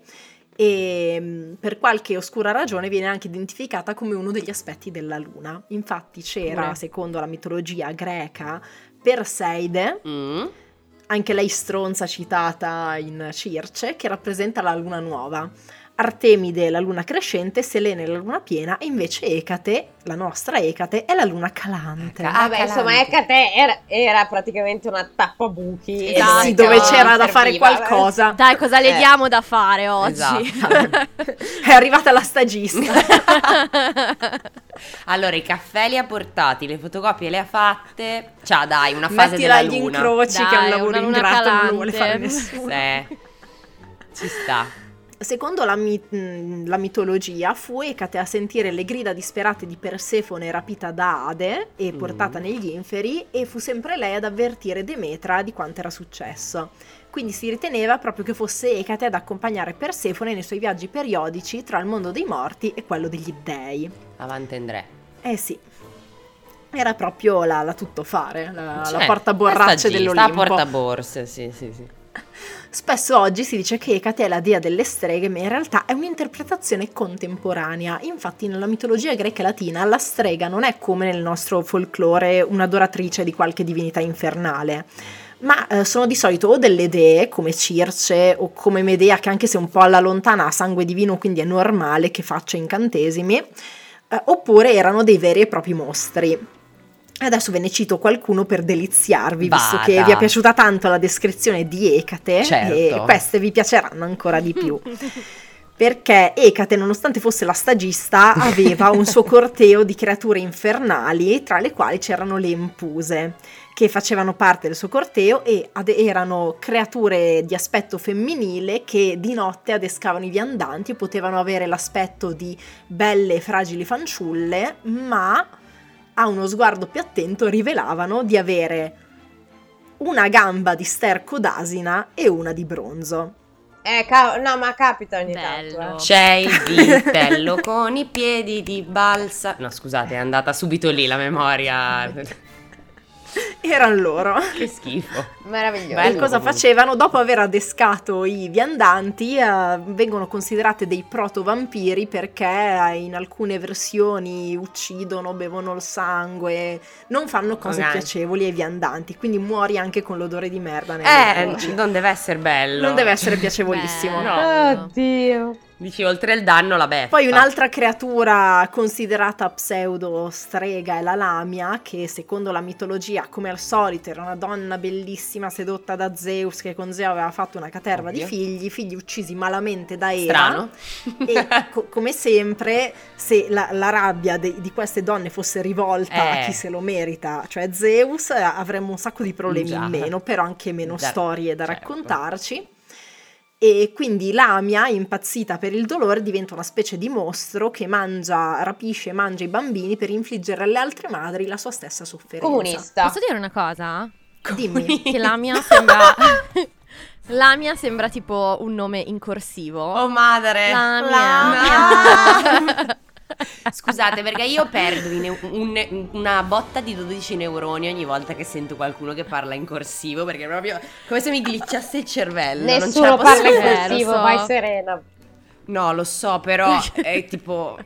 e mh, per qualche oscura ragione viene anche identificata come uno degli aspetti della luna. Infatti c'era, Pure. secondo la mitologia greca, Perseide, Mm. anche lei stronza citata in Circe, che rappresenta la luna nuova. Artemide la luna crescente, Selene la luna piena e invece Ecate, la nostra Ecate, è la luna calante. Ah, Vabbè, insomma, Calante. Ecate era, era praticamente una tappabuchi. Esatto. Sì, dove c'era da fare serviva. qualcosa. Dai, cosa le Eh. diamo da fare oggi? Esatto. (laughs) È arrivata la stagista. (laughs) Allora, i caffè li ha portati, le fotocopie le ha fatte. Ciao, dai, una fase Mettila della agli luna. incroci che è Dai, un lavoro una luna ingrato, non lo vuole calante. fare nessuno. Sì. Ci sta. Secondo la, mi- mh, la mitologia, fu Ecate a sentire le grida disperate di Persefone rapita da Ade e Mm. portata negli inferi, e fu sempre lei ad avvertire Demetra di quanto era successo. Quindi si riteneva proprio che fosse Ecate ad accompagnare Persefone nei suoi viaggi periodici tra il mondo dei morti e quello degli dei. Avanti Andrea. Eh sì. Era proprio la, la tuttofare, la, la Cioè, portaborracce la dell'Olimpo. Sta portaborse, sì, sì, sì. (laughs) Spesso oggi si dice che Ecate è la dea delle streghe, ma in realtà è un'interpretazione contemporanea. Infatti, nella mitologia greca e latina, la strega non è come nel nostro folklore un'adoratrice di qualche divinità infernale. Ma eh, sono di solito o delle dee come Circe o come Medea, che anche se un po' alla lontana ha sangue divino, quindi è normale che faccia incantesimi, eh, oppure erano dei veri e propri mostri. Adesso ve ne cito qualcuno per deliziarvi, visto che Vada. vi è piaciuta tanto la descrizione di Ecate Certo. e queste vi piaceranno ancora di più. (laughs) Perché Ecate, nonostante fosse la stagista, aveva un suo corteo di creature infernali, tra le quali c'erano le empuse, che facevano parte del suo corteo e ad- erano creature di aspetto femminile che di notte adescavano i viandanti potevano avere l'aspetto di belle e fragili fanciulle, ma a uno sguardo più attento rivelavano di avere una gamba di sterco d'asina e una di bronzo. Eh, ca- no, ma capita ogni Bello. tanto. eh. C'è il (laughs) vitello con i piedi di balsa. No, scusate, è andata subito lì la memoria. (laughs) (laughs) Erano loro. che schifo. Meraviglioso. Bello e cosa comunque. facevano? Dopo aver adescato i viandanti, eh, vengono considerate dei proto-vampiri perché eh, in alcune versioni uccidono, bevono il sangue, non fanno cose Ok. piacevoli ai viandanti, quindi muori anche con l'odore di merda nei Eh, non deve essere bello. Non deve essere piacevolissimo. (laughs) No. Oddio. Dici, oltre il danno, la beffa. Poi un'altra creatura considerata pseudo strega è la Lamia, che secondo la mitologia, come al solito, era una donna bellissima sedotta da Zeus, che con Zeus aveva fatto una caterva Ovvio. di figli, figli uccisi malamente da Era. Strano. E co- come sempre, se la, la rabbia de- di queste donne fosse rivolta a Eh. chi se lo merita, cioè Zeus, eh, avremmo un sacco di problemi Già. in meno, però anche meno Già, storie da certo. raccontarci. E quindi Lamia, impazzita per il dolore, diventa una specie di mostro che mangia, rapisce e mangia i bambini per infliggere alle altre madri la sua stessa sofferenza. Comunista. Posso dire una cosa? Dimmi. Che la mia sembra... (laughs) la mia sembra tipo un nome in corsivo. Oh madre. Lamia. (laughs) Scusate, perché io perdo in- un- una botta di 12 neuroni ogni volta che sento qualcuno che parla in corsivo, perché è proprio come se mi glitchasse il cervello. non ce Nessuno la posso parla in corsivo, so. vai serena. No, lo so, però è tipo.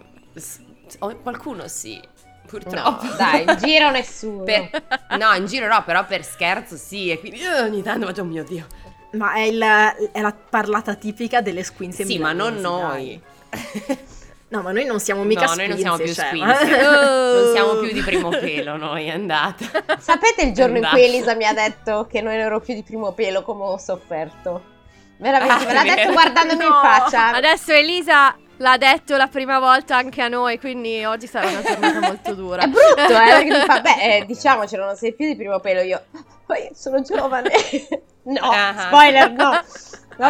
Oh, qualcuno sì, purtroppo. No, dai, in giro nessuno. Per- no, in giro no, però per scherzo sì, e quindi ogni tanto faccio, oh mio Dio. Ma è, il- è la parlata tipica delle squinze Sì, ma non noi. (laughs) No, ma noi non siamo mica no, noi non siamo più cioè, squinze. Oh. non siamo più di primo (laughs) pelo noi, è andata. Sapete il giorno in cui Elisa mi ha detto che non ero più di primo pelo come ho sofferto? Veramente, Ah, me l'ha vero. detto guardandomi in No. faccia. Adesso Elisa l'ha detto la prima volta anche a noi, quindi oggi sarà una giornata molto dura. È brutto, eh, perché mi fa, (laughs) beh, eh, diciamocelo, non sei più di primo pelo. Io, poi sono giovane. (laughs) no, Ah. spoiler, no. Hai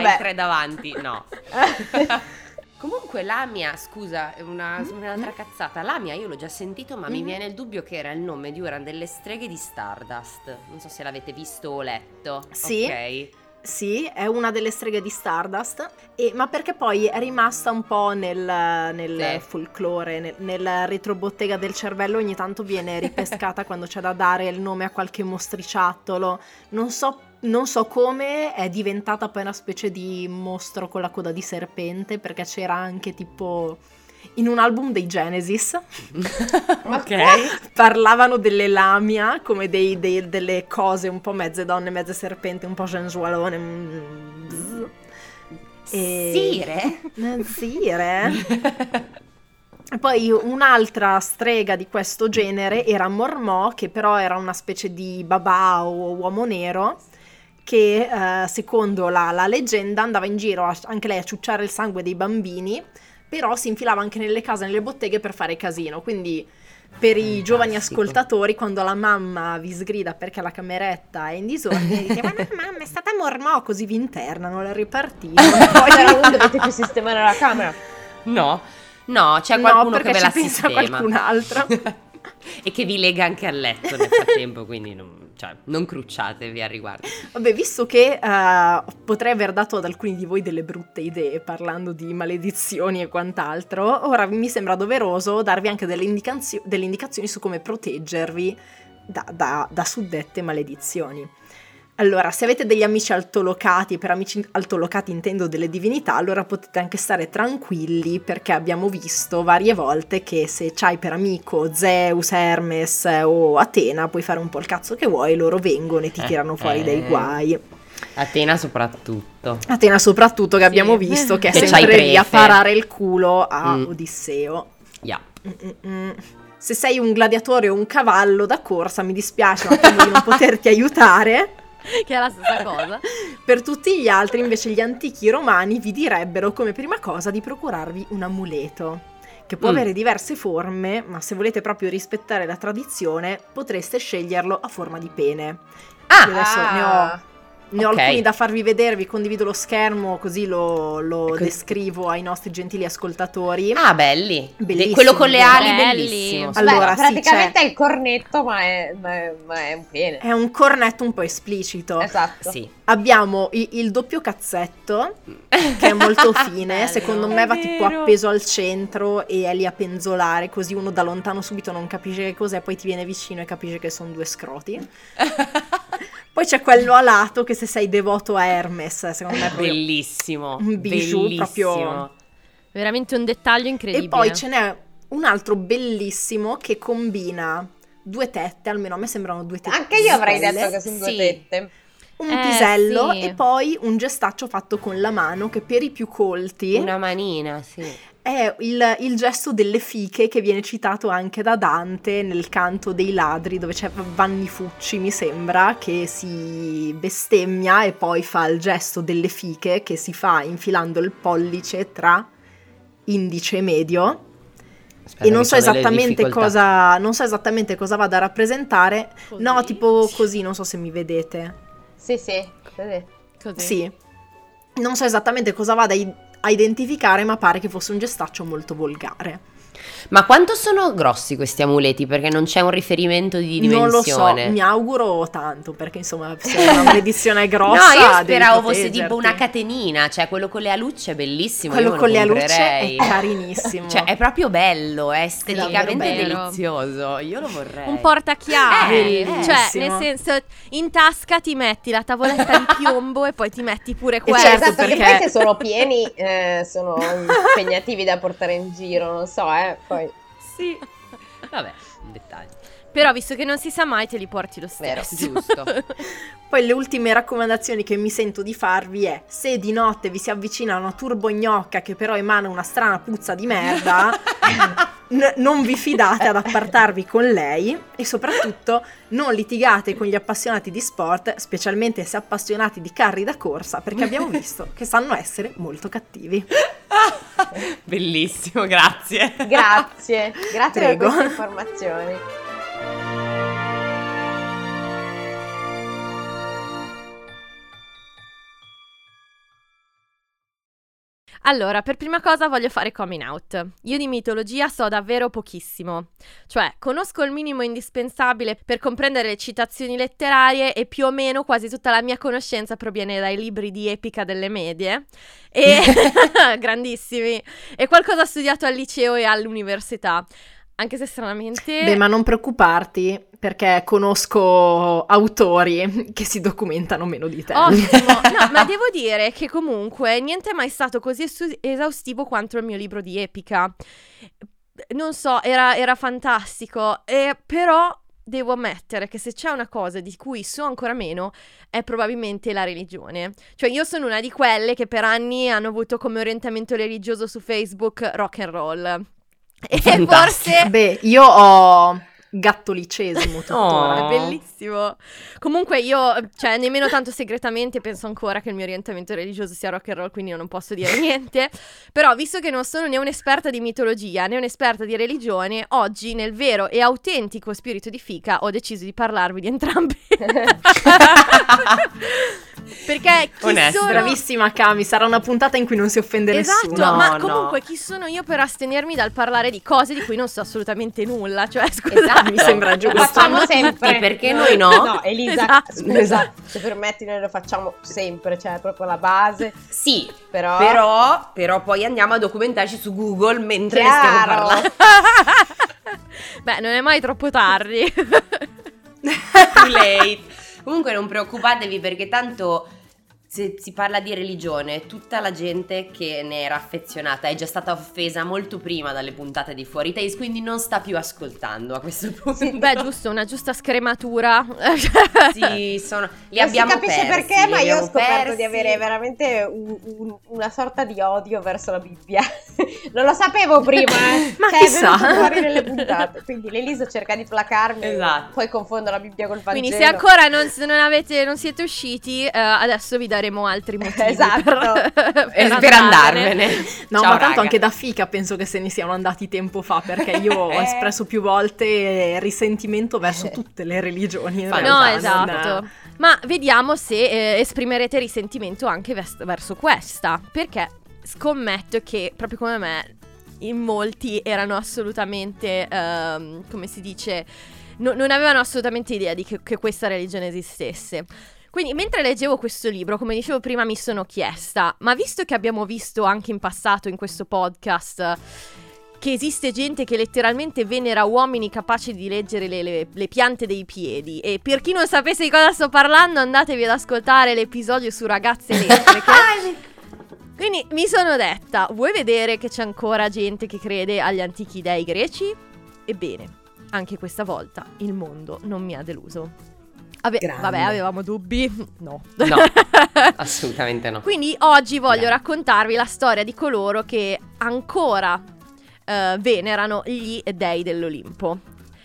Vabbè. tre davanti, no. Comunque Lamia, scusa, è una, un'altra cazzata. Lamia io l'ho già sentito, ma mi Mhm. viene il dubbio che era il nome di una delle streghe di Stardust. Non so se l'avete visto o letto. Sì. Ok. Sì, è una delle streghe di Stardust, e- ma perché poi è rimasta un po' nel, nel Sì. folklore, nel, nel retrobottega del cervello, ogni tanto viene ripescata (laughs) quando c'è da dare il nome a qualche mostriciattolo. Non so, non so come è diventata poi una specie di mostro con la coda di serpente, perché c'era anche tipo in un album dei Genesis. (laughs) ok. (laughs) parlavano delle lamia come dei- dei- delle cose un po' mezze donne, mezze serpente, un po' sensualone. mm. E- Sire? Eh, Sire. Poi un'altra strega di questo genere era Mormò, che però era una specie di babà o uomo nero, che eh, secondo la, la leggenda andava in giro a- anche lei a ciucciare il sangue dei bambini, però si infilava anche nelle case, nelle botteghe per fare casino. Quindi per i giovani Classico. ascoltatori, quando la mamma vi sgrida perché la cameretta è in disordine, (laughs) dite ma no, mamma è stata Mormò, così vi internano la ripartita. (laughs) Poi però non dovete più sistemare la camera. No. No, c'è No, qualcuno perché che ve ci la pensa sistema. qualcun altro. (laughs) e che vi lega anche al letto nel frattempo, quindi non, cioè, non crucciatevi al riguardo. Vabbè, visto che eh, potrei aver dato ad alcuni di voi delle brutte idee parlando di maledizioni e quant'altro, ora mi sembra doveroso darvi anche delle, indicazio- delle indicazioni su come proteggervi da, da- da suddette maledizioni. Allora, se avete degli amici altolocati, per amici altolocati intendo delle divinità, allora potete anche stare tranquilli perché abbiamo visto varie volte che se c'hai per amico Zeus, Hermes o Atena, puoi fare un po' il cazzo che vuoi, loro vengono e ti Eh, tirano fuori eh. dei guai. Atena soprattutto. Atena soprattutto che Sì. abbiamo visto che è (laughs) Che sempre lì a parare il culo a Mm. Odisseo. Yeah. Mm-mm-mm. Se sei un gladiatore o un cavallo da corsa, mi dispiace, ma temo di non (laughs) poterti aiutare. (laughs) che è la stessa cosa. Per tutti gli altri, invece, gli antichi romani vi direbbero come prima cosa di procurarvi un amuleto, che può Mm. avere diverse forme, ma se volete proprio rispettare la tradizione, potreste sceglierlo a forma di pene. Ah, Io adesso ne ho, ne ho ok. alcuni da farvi vedere, vi condivido lo schermo così lo, lo Ecco. descrivo ai nostri gentili ascoltatori. ah, belli. Bellissimo. De- quello con le ali, Belli. bellissimo. Allora, Beh, sì, praticamente c'è- è il cornetto, ma è, ma è- ma è un pene. È un cornetto un po' esplicito. Esatto. Sì. Abbiamo i- il doppio cazzetto, che è molto (laughs) fine, secondo me va tipo appeso al centro e è lì a penzolare, così uno da lontano subito non capisce che cos'è, poi ti viene vicino e capisce che sono due scroti. (laughs) Poi c'è quello a lato che se sei devoto a Hermes, secondo me è proprio... Bellissimo. Un bijou bellissimo. proprio- Veramente un dettaglio incredibile. E poi ce n'è un altro bellissimo che combina due tette, almeno a me sembrano due tette. Anche io avrei belle, detto che sono due Sì. tette. un Eh, pisello sì. e poi un gestaccio fatto con la mano che per i più colti Una manina, sì. È il, il gesto delle fiche che viene citato anche da Dante nel canto dei ladri dove c'è Vanni Fucci mi sembra che si bestemmia e poi fa il gesto delle fiche che si fa infilando il pollice tra indice e medio Aspetta e non so cosa non so esattamente cosa vada a rappresentare Così. no tipo così non so se mi vedete Sì, sì. Così. Così. sì. Non so esattamente cosa vada i- a identificare, ma pare che fosse un gestaccio molto volgare. Ma quanto sono grossi questi amuleti? Perché non c'è un riferimento di Non lo so, dimensione. mi auguro tanto, perché insomma, se una maledizione è (laughs) grossa. no, io speravo fosse tipo una catenina, cioè quello con le alucce è bellissimo. Quello con le alucce è carinissimo. (laughs) Cioè, è proprio bello, è esteticamente davvero delizioso. Io lo vorrei. Un portachiavi, Eh, cioè nel senso in tasca ti metti la tavoletta di piombo e poi ti metti pure E questo. certo, esatto, perché- poi se sono (laughs) pieni eh, sono impegnativi da portare in giro, non so, eh. Poi. Sì. (laughs) Vabbè, un dettaglio. Però visto che non si sa mai te li porti lo Vero, stesso. giusto. (laughs) Poi le ultime raccomandazioni che mi sento di farvi è se di notte vi si avvicina una turbognocca che però emana una strana puzza di merda, (laughs) n- non vi fidate ad appartarvi con lei e soprattutto non litigate con gli appassionati di sport, specialmente se appassionati di carri da corsa, perché abbiamo visto che sanno essere molto cattivi. Bellissimo, grazie. Grazie, grazie Prego. per queste informazioni. Allora, per prima cosa voglio fare coming out. Io di mitologia so davvero pochissimo. Cioè, conosco il minimo indispensabile per comprendere le citazioni letterarie e più o meno quasi tutta la mia conoscenza proviene dai libri di epica delle medie. E (laughs) (laughs) grandissimi. E qualcosa ho studiato al liceo e all'università. Anche se stranamente Beh, ma non preoccuparti perché conosco autori che si documentano meno di te. Ottimo, (laughs) no, ma devo dire che comunque niente è mai stato così esaustivo quanto il mio libro di epica. Non so, era, era fantastico, e però devo ammettere che se c'è una cosa di cui so ancora meno è probabilmente la religione. Cioè io sono una di quelle che per anni hanno avuto come orientamento religioso su Facebook rock and roll. E Fantastico. forse Beh, io ho gattolicesimo tuttora. Oh. È bellissimo. Comunque io, cioè, nemmeno tanto segretamente penso ancora che il mio orientamento religioso sia rock and roll, quindi io non posso dire (laughs) niente. Però, visto che non sono né un'esperta di mitologia né un'esperta di religione, oggi, nel vero e autentico spirito di fica, ho deciso di parlarvi di entrambi. (laughs) (laughs) Perché chi Onesto. sono... Bravissima Cami, sarà una puntata in cui non si offende Esatto, nessuno. No, ma no. comunque chi sono io per astenermi dal parlare di cose di cui non so assolutamente nulla? Cioè, scusa, Esatto. Mi sembra Lo giusto. facciamo tutti, sempre. perché noi no? No, Elisa, Esatto. scusa, se permetti noi lo facciamo sempre, cioè è proprio la base, Sì, però... però, però poi andiamo a documentarci su Google mentre ne stiamo Chiaro. parlando. (laughs) Beh, non è mai troppo tardi. Too late. Comunque non preoccupatevi perché tanto se si parla di religione, tutta la gente che ne era affezionata è già stata offesa molto prima dalle puntate di Fuori Taste, quindi non sta più ascoltando a questo punto. Beh, giusto, una giusta scrematura. (laughs) Sì, sono, li non abbiamo si capisce persi, perché, ma io ho scoperto persi. di avere veramente un- un- una sorta di odio verso la Bibbia. (laughs) non lo sapevo prima, (laughs) eh. Ma cioè, chissà. fuori nelle puntate. Quindi l'Elisa cerca di placarmi, Esatto. poi confondo la Bibbia col Vangelo. Quindi se ancora non, non avete, non siete usciti, eh, adesso vi daremo altri (laughs) motivi Esatto. per, (laughs) Eh, per andarvene. No, Ciao, ma tanto raga. anche da fica penso che se ne siano andati tempo fa, perché io (laughs) ho Eh. espresso più volte risentimento verso tutte le religioni. No, realtà, non- esatto. Ma vediamo se eh, esprimerete risentimento anche vers- verso questa. Perché scommetto che, proprio come me, in molti erano assolutamente, ehm, come si dice, no- non avevano assolutamente idea di che, che questa religione esistesse. Quindi, mentre leggevo questo libro, come dicevo prima, mi sono chiesta: ma visto che abbiamo visto anche in passato in questo podcast che esiste gente che letteralmente venera uomini capaci di leggere le, le- le piante dei piedi. E per chi non sapesse di cosa sto parlando, andatevi ad ascoltare l'episodio su ragazze elettriche. (laughs) Quindi mi sono detta: vuoi vedere che c'è ancora gente che crede agli antichi dei greci? Ebbene, anche questa volta il mondo non mi ha deluso. Ave- vabbè, avevamo dubbi? No. No, (laughs) assolutamente no. Quindi oggi voglio Dai. raccontarvi la storia di coloro che ancora eh, venerano gli dei dell'Olimpo.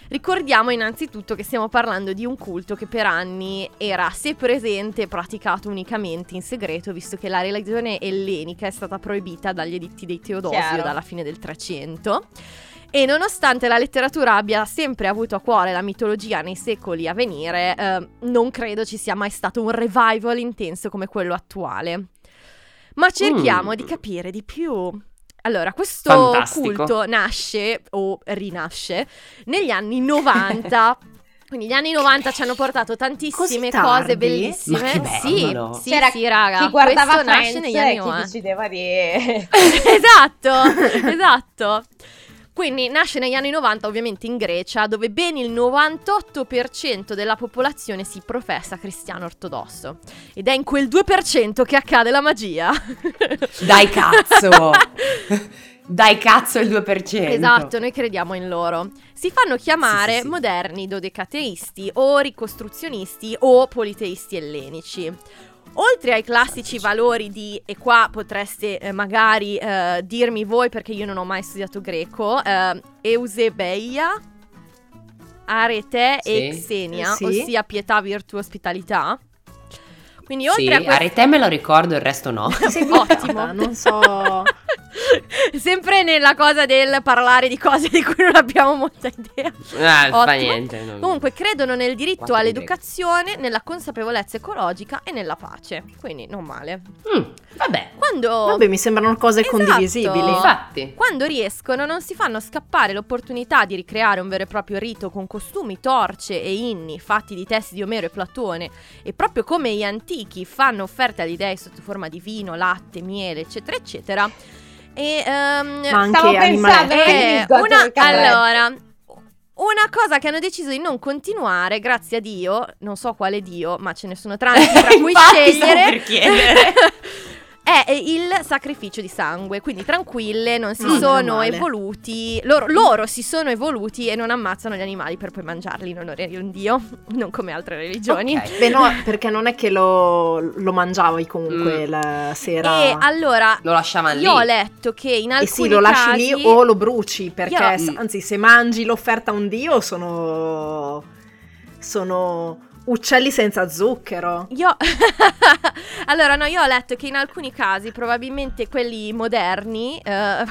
Ricordiamo innanzitutto che stiamo parlando di un culto che per anni era se presente e praticato unicamente in segreto, visto che la religione ellenica è stata proibita dagli editti dei Teodosio Chiaro. dalla fine del 300. E nonostante la letteratura abbia sempre avuto a cuore la mitologia nei secoli a venire, eh, non credo ci sia mai stato un revival intenso come quello attuale. Ma cerchiamo Mm. di capire di più. Allora, questo Fantastico. culto nasce o rinasce negli anni 90. (laughs) Quindi gli anni 90 ci hanno portato tantissime Così tardi? cose bellissime. Ma che sì, bello. sì, C'era sì, raga. chi guardava questo nasce Friends negli anni e chi 90. decideva di... (laughs) (laughs) esatto, esatto. Quindi nasce negli anni 90 ovviamente in Grecia dove ben il 98% della popolazione si professa cristiano ortodosso ed è in quel 2% che accade la magia. (laughs) Dai cazzo! (laughs) dai cazzo il 2%. Esatto, noi crediamo in loro. Si fanno chiamare Sì, sì, sì. moderni dodecateisti o ricostruzionisti o politeisti ellenici. Oltre ai classici Classici. valori di, e qua potreste eh, magari eh, dirmi voi perché io non ho mai studiato greco, eh, Eusebeia, Arete e Sì. Xenia, Eh, sì. ossia pietà, virtù, ospitalità. Quindi Sì, oltre a questo... Arete me lo ricordo, il resto no. (laughs) Sei (laughs) Ottimo. non so. Sempre nella cosa del parlare di cose di cui non abbiamo molta idea. Ah, fa niente. non- Comunque credono nel diritto Quattro all'educazione, nella consapevolezza ecologica e nella pace. Quindi non male. Mm, vabbè, Quando, Vabbè, mi sembrano cose Esatto. condivisibili. infatti. quando riescono non si fanno scappare l'opportunità di ricreare un vero e proprio rito con costumi, torce e inni fatti di testi di Omero e Platone e proprio come gli antichi fanno offerte agli dei sotto forma di vino, latte, miele, eccetera, eccetera. E ehm, Ma anche Stavo pensando, Eh, una, allora, una cosa che hanno deciso di non continuare, grazie a Dio, non so quale Dio, ma ce ne sono tanti tra (laughs) cui scegliere, per chiedere. (laughs) è il sacrificio di sangue. Quindi tranquille, non si Mm, meno sono evoluti, loro, loro si sono evoluti e non ammazzano gli animali per poi mangiarli in onore di un Dio, (laughs) non come altre religioni. Ok. Beh, no, perché non è che lo, lo mangiavi comunque Mm. la sera. E allora, Lo lasciavano lì. io ho letto che in E alcuni sì, lo lasci casi... lì o lo bruci, perché Io- s- anzi se mangi l'offerta a un dio sono... sono uccelli senza zucchero. Io... (laughs) allora, no, io ho letto che in alcuni casi, probabilmente quelli moderni, eh,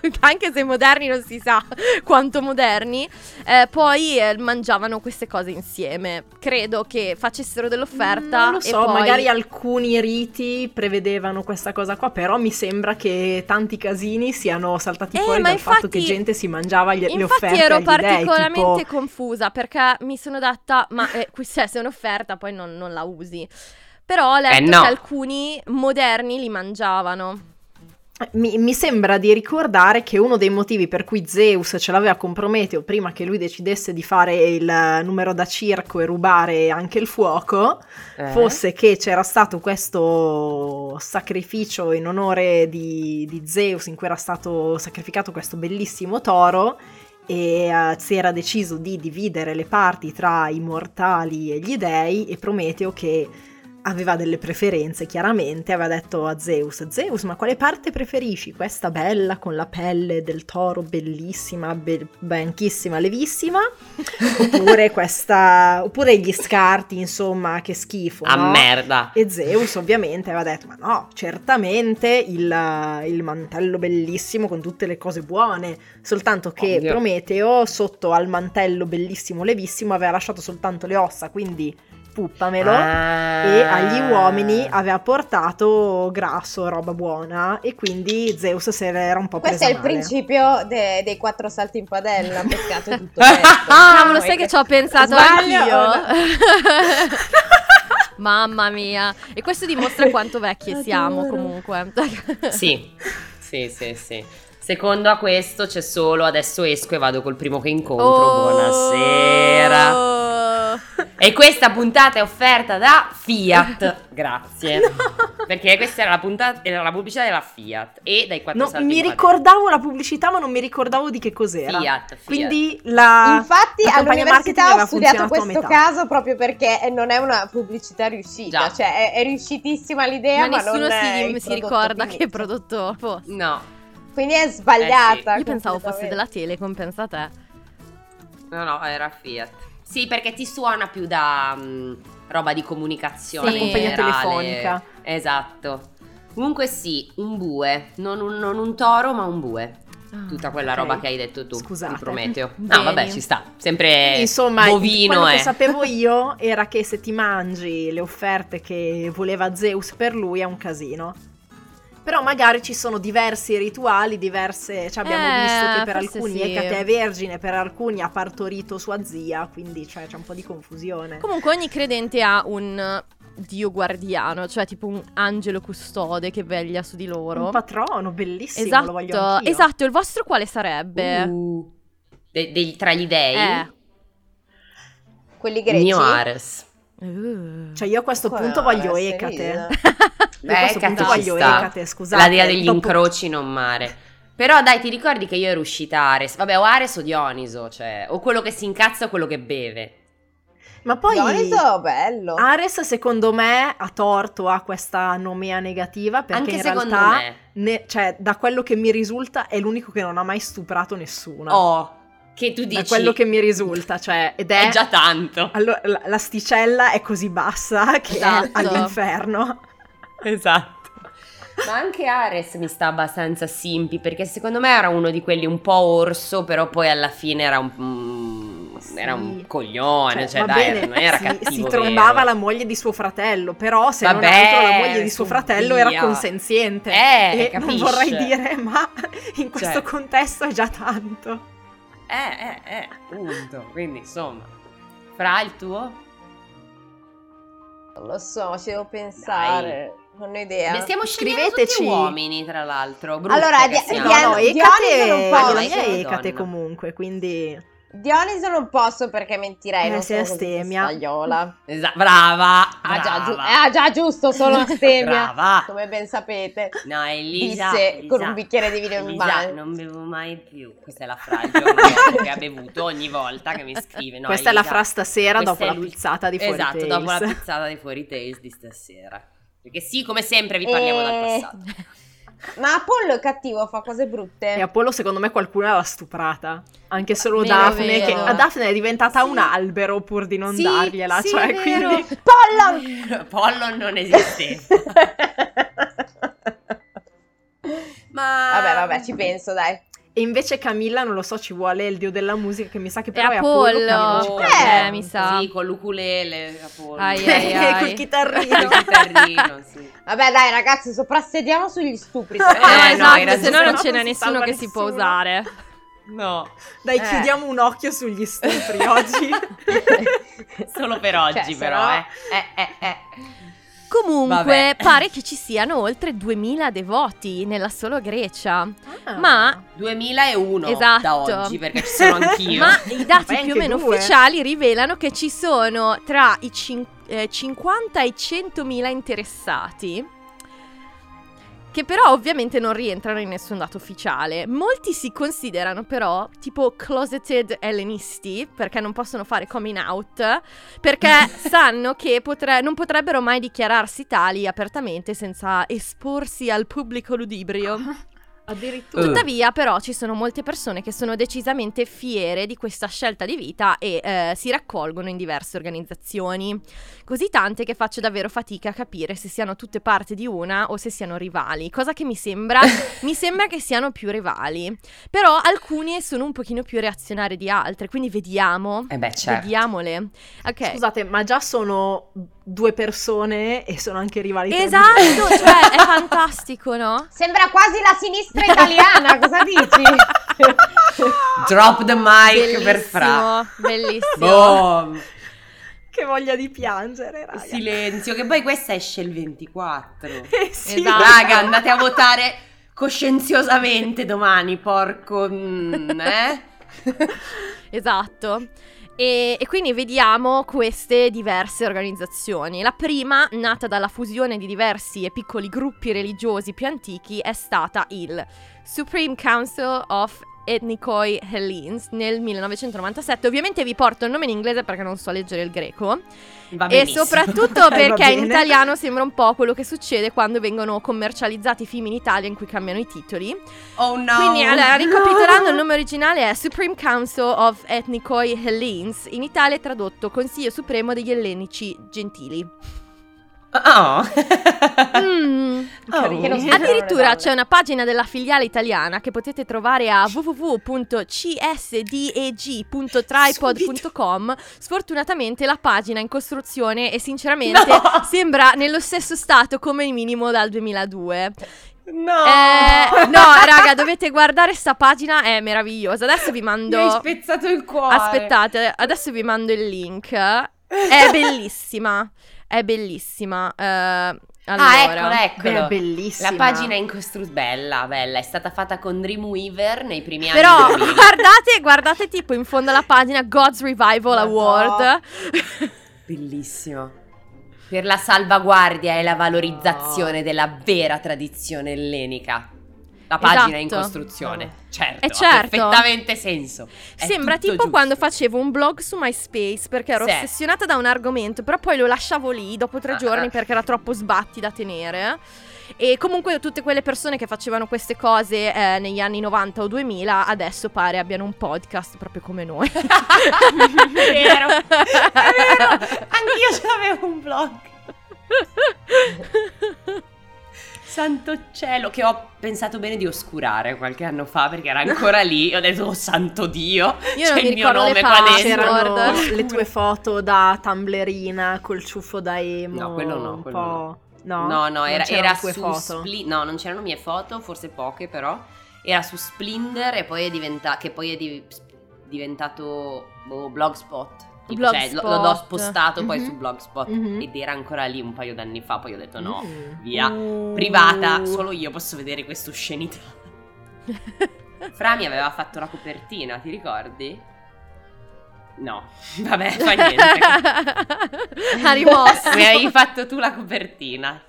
(laughs) anche se moderni non si sa quanto moderni, eh, poi eh, mangiavano queste cose insieme. Credo che facessero dell'offerta. Non lo e so, poi- magari alcuni riti prevedevano questa cosa qua, però mi sembra che tanti casini siano saltati Eh, fuori dal fatto infatti- che gente si mangiava gli, le Infatti offerte ero agli dei, particolarmente tipo- confusa perché mi sono detta, ma eh, qui se è un'offerta poi non, non la usi. Però ho letto Eh, no. che alcuni moderni li mangiavano. Mi, mi sembra di ricordare che uno dei motivi per cui Zeus ce l'aveva con Prometeo prima che lui decidesse di fare il numero da circo e rubare anche il fuoco Eh? fosse che c'era stato questo sacrificio in onore di, di Zeus in cui era stato sacrificato questo bellissimo toro e eh, si era deciso di dividere le parti tra i mortali e gli dei e Prometeo che aveva delle preferenze chiaramente aveva detto a Zeus Zeus ma quale parte preferisci questa bella con la pelle del toro bellissima be- bianchissima levissima (laughs) oppure questa oppure gli scarti insomma che schifo A no? merda. E Zeus ovviamente aveva detto, ma no, certamente il, il mantello bellissimo con tutte le cose buone, soltanto che Ovvio. Prometeo sotto al mantello bellissimo levissimo aveva lasciato soltanto le ossa, quindi puppamelo. Ah. E agli uomini aveva portato grasso, roba buona, e quindi Zeus se l'era un po' Questo è il male. principio de- dei quattro salti in padella, (laughs) peccato tutto (laughs) questo. Cavolo, Poi sai che ci ho pensato Sbaglio anch'io? (laughs) Mamma mia. E questo dimostra quanto vecchie siamo Adoro. comunque. Sì, sì, sì, sì. Secondo a questo c'è solo adesso esco e vado col primo che incontro. Oh. Buonasera. E questa puntata è offerta da Fiat. Grazie. Perché questa era la, puntata, era la pubblicità della Fiat e dai quattro No, mi ricordavo la pubblicità, ma non mi ricordavo di che cos'era. Fiat, Fiat. Quindi la Infatti la all'università ho studiato questo caso proprio perché non è una pubblicità riuscita, Già. cioè è, è riuscitissima l'idea Ma ma, nessuno si, si ricorda che finito. prodotto fosse. No, Quindi è sbagliata. Io pensavo fosse della Telecom, pensa a te. no, no, era Fiat. Sì, perché ti suona più da mm, roba di comunicazione. Sì. Compagnia telefonica. Esatto. Comunque sì, un bue, non un, non un toro ma un bue. Tutta quella ok. roba che hai detto tu, Scusate. Prometeo. Bene. No, vabbè, ci sta. Sempre Insomma, bovino quello è. che sapevo (laughs) io era che se ti mangi le offerte che voleva Zeus per lui è un casino. Però magari ci sono diversi rituali, diverse. Cioè abbiamo Eh, visto che per alcuni sì. Ecate è vergine, per alcuni ha partorito sua zia, quindi cioè, c'è un po' di confusione. Comunque ogni credente ha un dio guardiano, cioè tipo un angelo custode che veglia su di loro. Un patrono, bellissimo, lo voglio esatto, anch'io. esatto, il vostro quale sarebbe? Uh, de- dei- tra gli dei, Eh. Quelli greci. mio Ares. Uh. Cioè io a questo punto voglio Ecate. risa. Io a (laughs) questo Ecate punto voglio sta. Ecate, scusate. La dea degli dopo- incroci non mare. Però dai, ti ricordi che io ero uscita Ares? Vabbè, o Ares o Dioniso, cioè, o quello che si incazza o quello che beve. Ma poi Dioniso, bello. Ares secondo me ha torto a questa nomea negativa perché Anche in secondo realtà, me. ne- cioè, da quello che mi risulta è l'unico che non ha mai stuprato nessuno. Oh, che tu dici... da quello che mi risulta, cioè, ed è... È già tanto. Allora, la- l'asticella è così bassa che Esatto. è all'inferno. Esatto. Ma anche Ares mi sta abbastanza simpi perché secondo me era uno di quelli un po' orso, però poi alla fine era un, mm, era un Sì. coglione, cioè, va dai, bene, non era si, cattivo. si trombava vero. la moglie di suo fratello, però se non Vabbè, altro la moglie di suo su fratello via. era consenziente. Eh, e non vorrei dire, ma in questo Cioè. contesto è già tanto. Eh, eh, eh, appunto. Quindi, insomma. Fra il tuo? Non lo so, ci devo pensare. Non ho idea. Ne stiamo Scriveteci. tutti uomini, tra l'altro. Allora, che di- siamo. di- No, no, Dioniso Ecate, non mia Io è sono Ecate comunque, quindi... Dioniso non posso perché mentirei, Eh, non sei astemia. spagliola. Esa- brava. Ah già, giu- brava. ah, già, giusto, sono (laughs) astemia. Brava. Come ben sapete. No, Elisa. Disse Elisa, con un bicchiere di vino in Elisa, mano. non bevo mai più. Questa è la frase che ha bevuto ogni volta che mi scrive. No, Questa è la Elisa, fra stasera dopo è la pizzata di fuori Esatto, Tales. dopo la pizzata di fuori Tales di stasera. Perché sì, come sempre vi parliamo dal Eh, passato. Ma Apollo è cattivo, fa cose brutte. E Apollo secondo me qualcuno l'ha stuprata. Anche solo Daphne, vero. che a Daphne è diventata Sì. un albero pur di non Sì, dargliela. sì, cioè, quindi... Pollo! (laughs) Pollo non esiste. Ma (laughs) vabbè, vabbè, ci penso, dai. E invece Camilla, non lo so, ci vuole il dio della musica, che mi sa che È però è Apollo. Apollo. Crede. Eh, mi sa. Sì, con l'ukulele, Apollo. Ai, (laughs) ai, ai. Col chitarrino. Il chitarrino, sì. (laughs) Vabbè, dai, ragazzi, soprassediamo sugli stupri. Eh, No, no, in esatto, realtà se no non no ce n'è nessuno che si può nessuno. usare. No, Dai, Eh. chiudiamo un occhio sugli stupri (laughs) oggi. solo per oggi Cioè, però, no- eh. Eh, eh, eh. Comunque, Vabbè. (laughs) pare che ci siano oltre 2000 devoti nella sola Grecia. Ah. Ma 2001 Esatto. da oggi, perché ci sono anch'io. (laughs) Ma i dati (laughs) più o meno due. ufficiali rivelano che ci sono tra i cin- eh, 50 e 100.000 interessati. Che però ovviamente non rientrano in nessun dato ufficiale. Molti si considerano però tipo closeted ellenisti perché non possono fare coming out, perché (laughs) sanno che potre- non potrebbero mai dichiararsi tali apertamente senza esporsi al pubblico ludibrio. (laughs) Addirittura. Eh. Tuttavia, però, ci sono molte persone che sono decisamente fiere di questa scelta di vita e eh, si raccolgono in diverse organizzazioni. Così tante che faccio davvero fatica a capire se siano tutte parte di una o se siano rivali. Cosa che mi sembra, (laughs) mi sembra che siano più rivali. Però alcune sono un pochino più reazionarie di altre, quindi vediamo. Eh beh, certo. Vediamole. Ok. Scusate, ma già sono due persone e sono anche rivali. Esatto, cioè è (laughs) fantastico, no? Sembra quasi la sinistra italiana, cosa dici? (laughs) Drop the mic per Fra. Bellissimo, bellissimo. Boom. Che voglia di piangere, raga. Silenzio, che poi questa esce il 24. (laughs) Eh sì. Esatto. Raga, andate a votare coscienziosamente domani, porco... mm, eh? Esatto. E, e quindi vediamo queste diverse organizzazioni. La prima, nata dalla fusione di diversi e piccoli gruppi religiosi più antichi, è stata il Supreme Council of Ethnicoi Hellenes nel 1997. Ovviamente vi porto il nome in inglese perché non so leggere il greco. E soprattutto (laughs) perché in italiano sembra un po' quello che succede quando vengono commercializzati film in Italia in cui cambiano i titoli. Oh no. Quindi, allora, ricapitolando, il nome originale è Supreme Council of Ethnicoi Hellenes, in Italia è tradotto Consiglio Supremo degli Ellenici Gentili. Oh. Mm. (laughs) Oh. Addirittura c'è una pagina della filiale italiana che potete trovare a www.csdeg.tripod.com. Sfortunatamente la pagina è in costruzione e sinceramente No. (laughs) sembra nello stesso stato come minimo dal 2002. No. Eh, no, (laughs) raga, dovete guardare sta pagina, è meravigliosa. Adesso vi Mi hai mando. spezzato il cuore. Aspettate, adesso vi mando il link. È bellissima. È bellissima. Eh, allora. Ah, eccolo, eccolo. Beh, è bellissima. La pagina è in costruzione. Bella, bella. È stata fatta con Dreamweaver nei primi anni. Però 2000. (laughs) guardate, guardate tipo in fondo alla pagina God's Revival Madonna. Award. Bellissimo. Per la salvaguardia e la valorizzazione della vera tradizione ellenica. La pagina è in Esatto. costruzione. Certo, Eh, ha certo. perfettamente senso. È Sembra tipo giusto. quando facevo un blog su MySpace perché ero Sì. ossessionata da un argomento, però poi lo lasciavo lì dopo tre Ah, giorni ah. perché era troppo sbatti da tenere. E comunque tutte quelle persone che facevano queste cose eh, negli anni 90 o 2000 adesso pare abbiano un podcast proprio come noi. (laughs) è vero, è vero. (laughs) Anch'io ce l'avevo un blog. (laughs) Santo cielo, che ho pensato bene di oscurare qualche anno fa perché era (laughs) ancora lì. Ho detto, oh santo Dio, Io c'è il mio nome qua dentro. Le tue foto da tumblerina col ciuffo da emo. No, quello no, quello po'. No, No, no, Non era, era su foto. Spli- No, non c'erano mie foto, forse poche però. Era su Splendor e poi è diventato. Che poi è di- diventato boh, Blogspot. Tipo, cioè, lo- l'ho spostato poi Mhm. su Blogspot Mhm. ed era ancora lì un paio d'anni fa. Poi ho detto no, Mm. via. Uh. Privata, solo io posso vedere questa oscenità. (laughs) Fra mi aveva fatto la copertina, ti ricordi? No, vabbè, fa niente. (laughs) ha rimosso. Mi avevi fatto tu la copertina.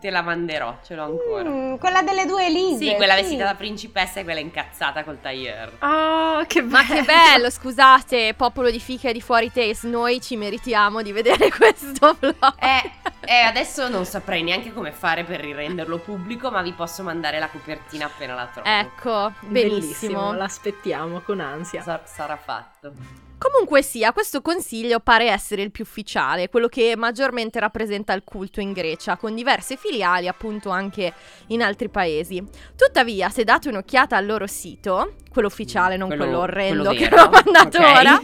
Te la manderò, ce l'ho ancora. Mm, quella delle due Elise. Sì, quella sì. vestita da principessa e quella incazzata col tailleur. Ah, che bello. Ma che bello, scusate, popolo di fica e di fuori taste, noi ci meritiamo di vedere (laughs) questo vlog. Eh, (laughs) eh, adesso non saprei neanche come fare per rirenderlo pubblico, ma vi posso mandare la copertina appena la trovo. Ecco, Bellissimo, benissimo. l'aspettiamo con ansia. Sa- sarà fatto. Comunque sia, questo consiglio pare essere il più ufficiale, quello che maggiormente rappresenta il culto in Grecia, con diverse filiali appunto anche in altri paesi. Tuttavia, se date un'occhiata al loro sito, quello ufficiale, non quello, Quello- orrendo quello che ho mandato ok. ora,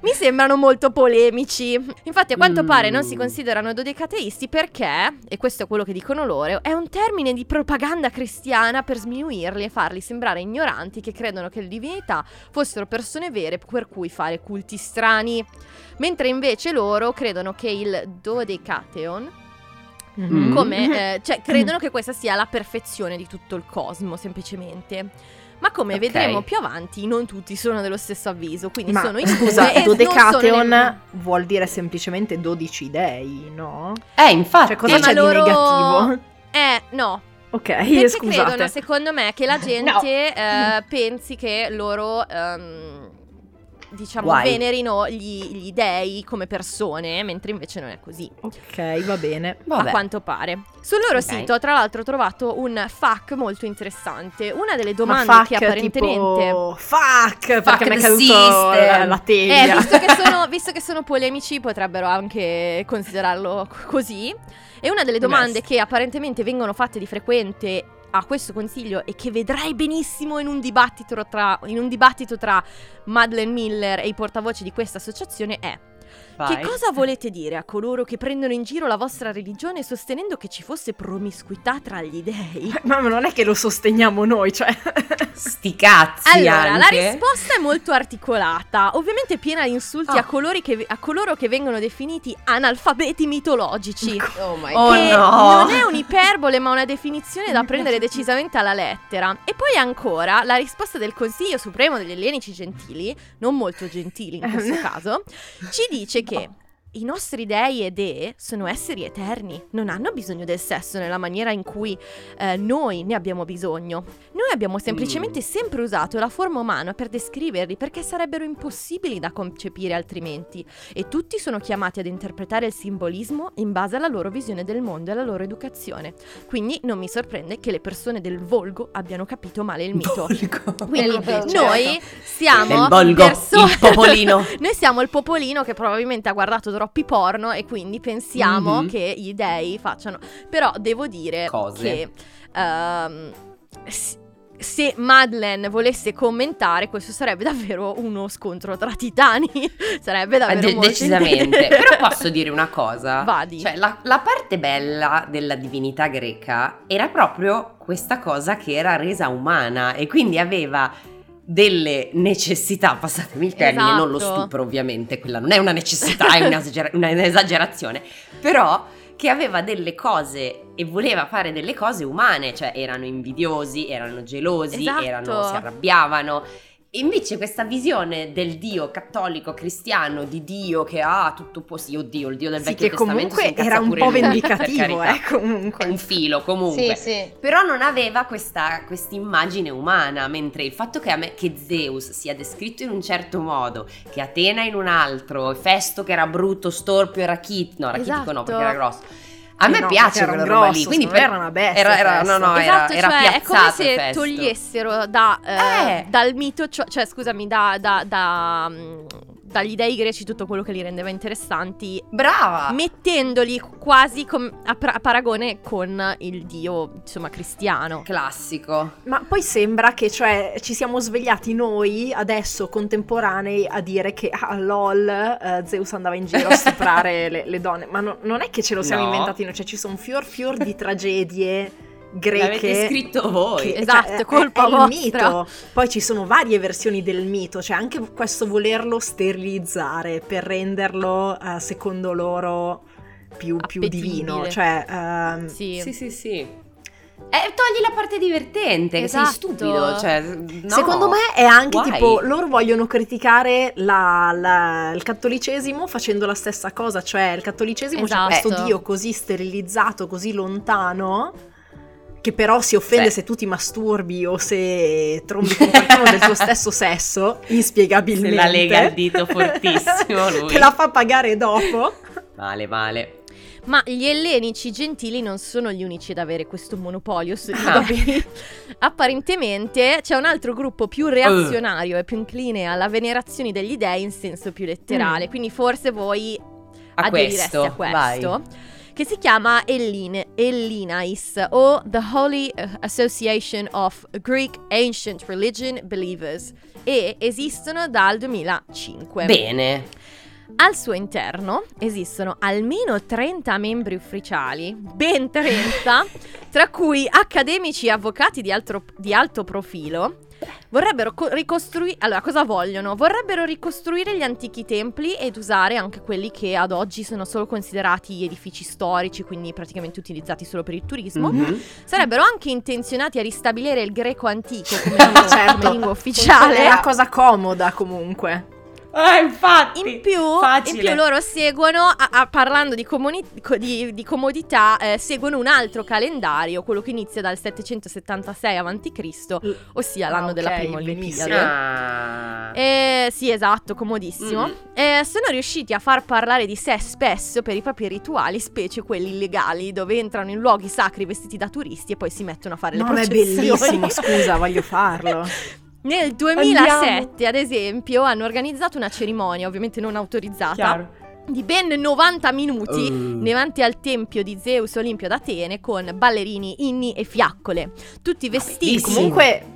mi sembrano molto polemici. Infatti, a quanto Mm. pare non si considerano dodecateisti perché, e questo è quello che dicono loro, è un termine di propaganda cristiana per sminuirli e farli sembrare ignoranti che credono che le divinità fossero persone vere per cui fare culti strani. Mentre invece loro credono che il dodecatheon, Mhm. Mm. come, (laughs) eh, cioè credono che questa sia la perfezione di tutto il cosmo, semplicemente. Ma come Ok. vedremo più avanti, non tutti sono dello stesso avviso, quindi Ma sono in scusa, e sono nemmeno- vuol dire semplicemente 12 dei, no? Eh, infatti. Cioè, cosa Eh, c'è loro- di negativo? Eh, no, Ok, Perché scusate. credono, secondo me, che la (laughs) gente eh, pensi che loro, ehm, diciamo, Guai. venerino gli, gli dei come persone, mentre invece non è così. Ok, va bene. Vabbè. A quanto pare. Sul loro Ok. sito, tra l'altro, ho trovato un FAQ molto interessante. Una delle Ma domande fuck, che apparentemente. tipo, fuck, perché mi è caduto la Eh, teglia. visto che, sono, visto che sono polemici, potrebbero anche considerarlo così. E una delle domande Best. che apparentemente vengono fatte di frequente a questo consiglio e che vedrai benissimo in un dibattito tra, in un dibattito tra Madeleine Miller e i portavoce di questa associazione è Vai. che cosa volete dire a coloro che prendono in giro la vostra religione sostenendo che ci fosse promiscuità tra gli dei? (laughs) Ma non è che lo sosteniamo noi, cioè. Sti cazzi Allora, la anche. risposta è molto articolata, ovviamente piena di insulti Ah. a, colori che- a coloro che vengono definiti analfabeti mitologici. (laughs) Oh my Oh, god. che no. non è un'iperbole, ma una definizione da (laughs) prendere decisamente alla lettera. E poi ancora la risposta del Consiglio Supremo degli Ellenici Gentili, non molto gentili in questo caso, ci dice che i nostri dei e dee sono esseri eterni, non hanno bisogno del sesso nella maniera in cui eh, noi ne abbiamo bisogno. Noi abbiamo semplicemente sempre usato la forma umana per descriverli perché sarebbero impossibili da concepire altrimenti e tutti sono chiamati ad interpretare il simbolismo in base alla loro visione del mondo e alla loro educazione. Quindi non mi sorprende che le persone del volgo abbiano capito male il mito. Quindi Volgo, noi siamo Il volgo, perso- il popolino. (laughs) noi siamo il popolino che probabilmente ha guardato troppi porno e quindi pensiamo Mhm. che gli dei facciano. Però devo dire Cose. che s- se Madeleine volesse commentare, questo sarebbe (laughs) davvero uno scontro tra titani. (laughs) sarebbe Eh, davvero de- decisamente. Però posso dire una cosa. Vadi. Cioè, la, la parte bella della divinità greca era proprio questa cosa che era resa umana e quindi aveva delle necessità, passatemi il termine, non lo Esatto. stupro ovviamente, quella non è una necessità, è un'esagera- (laughs) un'esagerazione, però che aveva delle cose e voleva fare delle cose umane, cioè erano invidiosi, erano gelosi, Esatto. erano, si arrabbiavano invece questa visione del Dio cattolico cristiano di Dio che ha tutto possibile, oddio, il Dio del Sì, Vecchio che Testamento comunque era un po' vendicativo, eh, comunque. Un filo comunque. Sì, sì. Però non aveva questa immagine umana, mentre il fatto che, a me- che Zeus sia descritto in un certo modo, che Atena in un altro, Festo che era brutto, storpio e rachitico, no, rachitico no Esatto. perché era grosso. A Eh me no, piace quella roba grosso, lì, quindi per- era una bestia, era, era- no, no, era, esatto, era cioè è come se Festo. togliessero da, eh, Eh. dal mito, cioè, cioè, scusami, da, da- da, mm, dagli dei greci tutto quello che li rendeva interessanti, Brava! mettendoli quasi com- a, pra- a paragone con il dio, insomma, cristiano. Classico. Ma poi sembra che cioè, ci siamo svegliati noi, adesso contemporanei, a dire che ah, lol, eh, Zeus andava in giro a stuprare (laughs) le, le donne. Ma no- non è che ce lo siamo No. inventati noi, cioè ci sono fior fior di tragedie L'avete greche. scritto voi. che- Esatto, cioè, è- colpa è, il vostra. mito. Poi ci sono varie versioni del mito, cioè anche questo volerlo sterilizzare per renderlo, eh, secondo loro, più, più divino. Cioè, ehm, Sì. Sì, sì, sì. Eh, togli la parte divertente, che sei Esatto. stupido. Cioè, no. Secondo me è anche Why? tipo loro vogliono criticare la- la- il cattolicesimo facendo la stessa cosa, cioè il cattolicesimo c'è Esatto. questo dio così sterilizzato, così lontano, che però si offende Beh. se tu ti masturbi o se trombi (laughs) con qualcuno del tuo stesso sesso, Se inspiegabilmente. la lega il dito fortissimo lui. Te la fa pagare dopo. Male, male. Ma gli ellenici gentili non sono gli unici ad avere questo monopolio sui Ah. Apparentemente c'è un altro gruppo più reazionario e più incline alla venerazione degli dei in senso più letterale. Mm. Quindi forse voi A aderireste questo, a questo. vai. Che si chiama Elline, Ellinais o The Holy Association of Greek Ancient Religion Believers e esistono dal 2005. Bene. Al suo interno esistono almeno 30 membri ufficiali, ben 30, tra cui accademici e avvocati di, altro- di alto profilo. Vorrebbero ricostruire. Allora, cosa vogliono? Vorrebbero ricostruire gli antichi templi ed usare anche quelli che ad oggi sono solo considerati edifici storici, quindi praticamente utilizzati solo per il turismo. Mhm. Sarebbero anche intenzionati a ristabilire il greco antico come lingua, (laughs) Certo. come lingua ufficiale. È una cosa comoda comunque. Ah, infatti. In più, in più loro seguono, a- a- parlando di, comuni- co- di- di comodità, eh, seguono un altro calendario, quello che inizia dal 776 a.C., ossia l'anno Ah, della prima. Olimpiade. Ah. Eh, sì, esatto, comodissimo. Mm. Eh, sono riusciti a far parlare di sé spesso per i propri rituali, specie quelli illegali, dove entrano in luoghi sacri vestiti da turisti e poi si mettono a fare No, le ma è processioni. bellissimo, scusa, voglio (laughs) farlo. Nel 2007, ad esempio, hanno organizzato una cerimonia, ovviamente non autorizzata, Chiaro. di ben 90 minuti Uh. davanti al tempio di Zeus Olimpio d'Atene con ballerini, inni e fiaccole, tutti vestiti. bellissimo. Comunque,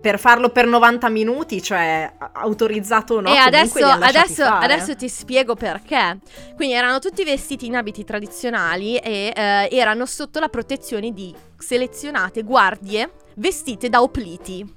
per farlo per 90 minuti, cioè autorizzato o no, e adesso, adesso- fare. adesso ti spiego perché. Quindi erano tutti vestiti in abiti tradizionali e eh, erano sotto la protezione di selezionate guardie vestite da opliti.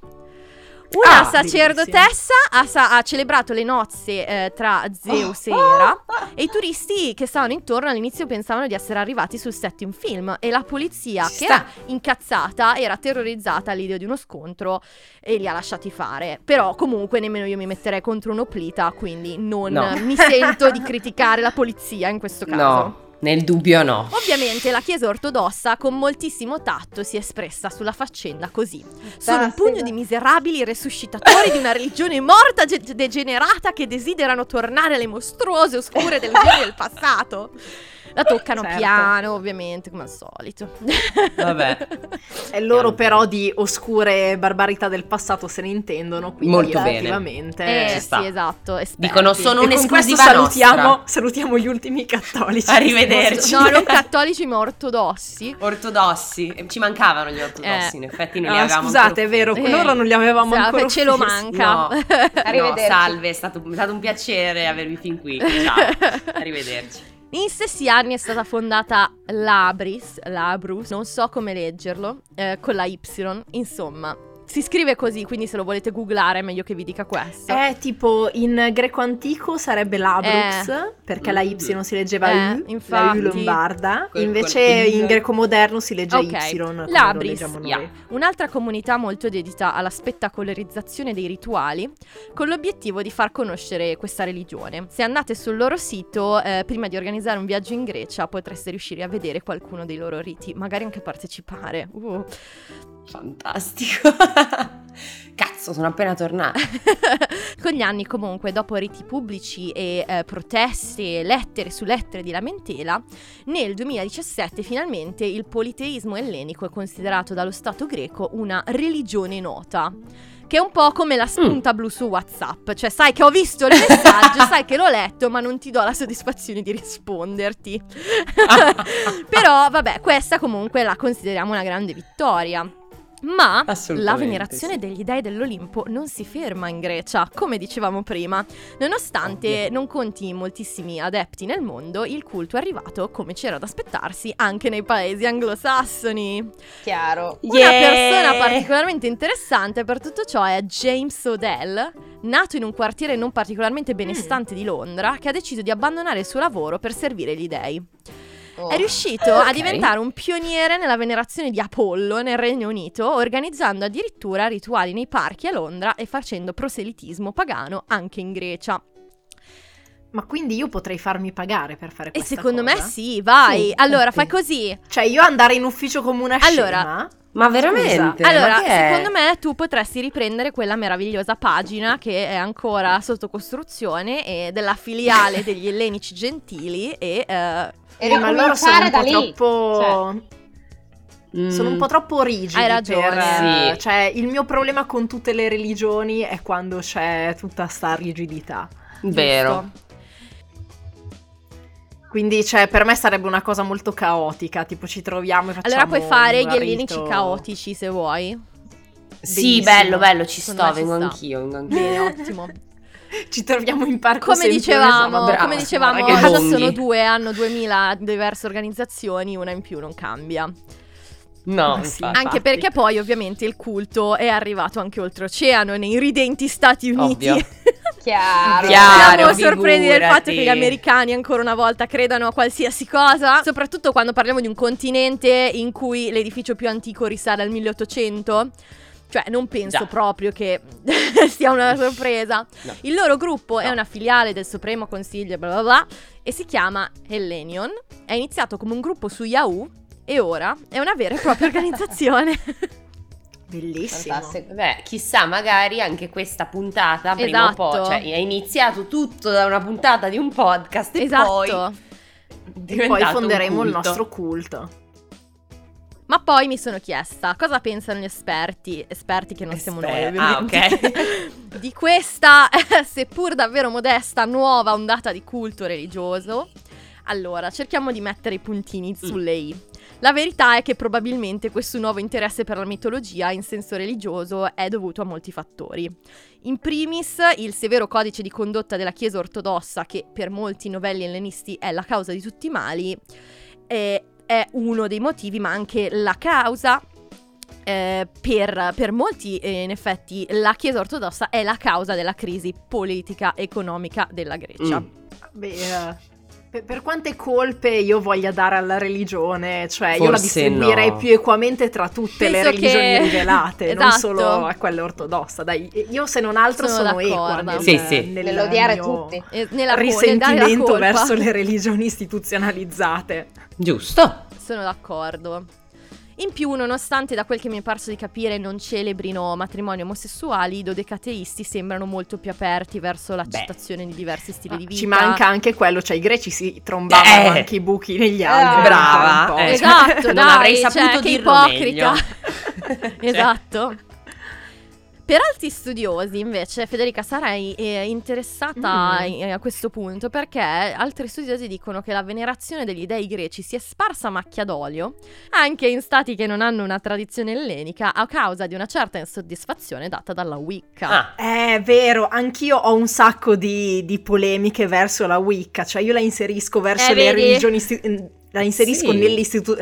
Una Ah, sacerdotessa ha, sa- ha celebrato le nozze eh, tra Zeus e Era e i turisti che stavano intorno all'inizio pensavano di essere arrivati sul set di un film e la polizia che sta. era incazzata era terrorizzata all'idea di uno scontro e li ha lasciati fare. Però comunque nemmeno io mi metterei contro un'oplita, quindi non No. mi sento di (laughs) criticare la polizia in questo caso. No, nel dubbio no. Ovviamente la Chiesa ortodossa con moltissimo tatto si è espressa sulla faccenda così. Sono un pugno di miserabili resuscitatori di una religione morta e degenerata che desiderano tornare alle mostruose oscure delusioni del passato. La toccano Certo. piano, ovviamente, come al solito. Vabbè. (laughs) E loro Piano però di oscure barbarità del passato se ne intendono, quindi Molto bene. effettivamente... Eh, ci sì, sta. esatto. esperti. Dicono sono un'esclusiva salutiamo, salutiamo gli ultimi cattolici. Arrivederci. No, non cattolici, ma ortodossi. Ortodossi. Eh, Ci mancavano gli ortodossi, Eh. in effetti non li Ah, avevamo scusate, è vero, Eh, loro non li avevamo Sa- ancora Ce lo manca. No. No, Arrivederci. salve, è stato, è stato un piacere avervi fin qui. Ciao. (laughs) Arrivederci. In stessi anni è stata fondata l'Abris, l'Abrus, non so come leggerlo, eh, con la Y, insomma. Si scrive così, quindi se lo volete googlare è meglio che vi dica questo. È tipo in greco antico sarebbe Labrux, Eh. perché la Y si leggeva Eh, U, la infatti. U lombarda, Quel- invece quel- in greco moderno si legge Ok. Y, Labris, yeah. Un'altra comunità molto dedita alla spettacolarizzazione dei rituali, con l'obiettivo di far conoscere questa religione. Se andate sul loro sito, eh, prima di organizzare un viaggio in Grecia, potreste riuscire a vedere qualcuno dei loro riti, magari anche partecipare. Uh. Fantastico. (laughs) (laughs) Cazzo, sono appena tornata. (laughs) Con gli anni comunque, dopo riti pubblici e eh, proteste, lettere su lettere di lamentela, nel 2017 finalmente il politeismo ellenico è considerato dallo Stato greco una religione nota. Che è un po' come la spunta blu su WhatsApp, cioè sai che ho visto il messaggio, (laughs) sai che l'ho letto, ma non ti do la soddisfazione di risponderti. Però vabbè, questa comunque la consideriamo una grande vittoria. Ma la venerazione sì. degli dei dell'Olimpo non si ferma in Grecia, come dicevamo prima. Nonostante Ovvio. non conti moltissimi adepti nel mondo, il culto è arrivato, come c'era da aspettarsi, anche nei paesi anglosassoni. Chiaro. Una Yeah! persona particolarmente interessante per tutto ciò è James Odell, nato in un quartiere non particolarmente benestante di Londra, che ha deciso di abbandonare il suo lavoro per servire gli dei. Oh. È riuscito a Ok. diventare un pioniere nella venerazione di Apollo nel Regno Unito, organizzando addirittura rituali nei parchi a Londra e facendo proselitismo pagano anche in Grecia. Ma quindi io potrei farmi pagare per fare E questa secondo me cosa? sì, vai. Sì, allora, fai così. Cioè io andare in ufficio come una Allora, scema? Ma veramente? Allora, Ma che è? secondo me tu potresti riprendere quella meravigliosa pagina che è ancora sotto costruzione e della filiale degli (laughs) Ellenici Gentili e... eh, E Eh, ma loro sono un da po' lì. troppo... Mm. Sono un po' troppo rigidi Hai ragione. per- Sì. Cioè, il mio problema con tutte le religioni è quando c'è tutta sta rigidità. Vero. giusto. Quindi, cioè, per me sarebbe una cosa molto caotica, tipo ci troviamo e facciamo Allora puoi fare gli ellenici rito- caotici se vuoi. Sì, bello, bello, ci Secondo sto, vengo anch'io, vengo anch'io. Bene, (laughs) ottimo. (laughs) Ci troviamo in parco Come dicevamo, brava, come dicevamo Lunghi. sono due, hanno 2000 diverse organizzazioni, una in più non cambia. No, sì. infatti. Anche perché poi ovviamente il culto è arrivato anche oltreoceano, nei ridenti Stati Uniti. Ovvio. (laughs) Chiaro. Chiaro. Siamo sorpresi del fatto che gli americani ancora una volta credano a qualsiasi cosa, soprattutto quando parliamo di un continente in cui l'edificio più antico risale al 1800. Cioè, non penso Già. proprio che (laughs) sia una sorpresa. No. Il loro gruppo è No. una filiale del Supremo Consiglio, bla bla bla, e si chiama Hellenion. È iniziato come un gruppo su Yahoo e ora è una vera e propria (laughs) organizzazione. (laughs) Bellissimo. Fantastico. Beh, chissà, magari anche questa puntata prima o poi, Esatto. cioè è iniziato tutto da una puntata di un podcast e poi esatto. E poi diventato un fonderemo il nostro culto. Ma poi mi sono chiesta cosa pensano gli esperti, esperti che non siamo noi Esper- ah, ovviamente, (laughs) (laughs) di questa, seppur davvero modesta, nuova ondata di culto religioso. Allora, cerchiamo di mettere i puntini sulle i. La verità è che probabilmente questo nuovo interesse per la mitologia in senso religioso è dovuto a molti fattori. In primis, il severo codice di condotta della Chiesa ortodossa, che per molti novelli ellenisti è la causa di tutti i mali, è, è uno dei motivi, ma anche la causa. eh, per, per molti, eh, in effetti, la Chiesa ortodossa è la causa della crisi politica economica della Grecia. Mm. Beh, eh, per, per quante colpe io voglia dare alla religione, cioè io la Forse distribuirei no. più equamente tra tutte le Penso religioni che- rivelate, non Esatto. solo a quelle ortodossa. Dai, io se non altro Sono sono, equa d'accordo. nel, Sì, sì. nel Nell'odiare mio tutti. E nella la risentimento verso le (laughs) religioni istituzionalizzate. Giusto. Sono d'accordo. In più, nonostante da quel che mi è parso di capire non celebrino matrimoni omosessuali, i dodecateisti sembrano molto più aperti verso l'accettazione di diversi stili di vita. Ci manca anche quello, cioè i greci si trombavano Eh. anche i buchi negli Eh, alberi. brava, un po', eh. cioè. Esatto, Non dai, avrei cioè, saputo che dirlo ipocrita. meglio. (laughs) esatto. Per altri studiosi, invece, Federica, sarei eh, interessata Mm. eh, a questo punto perché altri studiosi dicono che la venerazione degli dei greci si è sparsa a macchia d'olio anche in stati che non hanno una tradizione ellenica a causa di una certa insoddisfazione data dalla Wicca. Ah, È vero, anch'io ho un sacco di, di polemiche verso la Wicca, cioè io la inserisco verso Eh, le vedi? religioni isti- la inserisco Sì.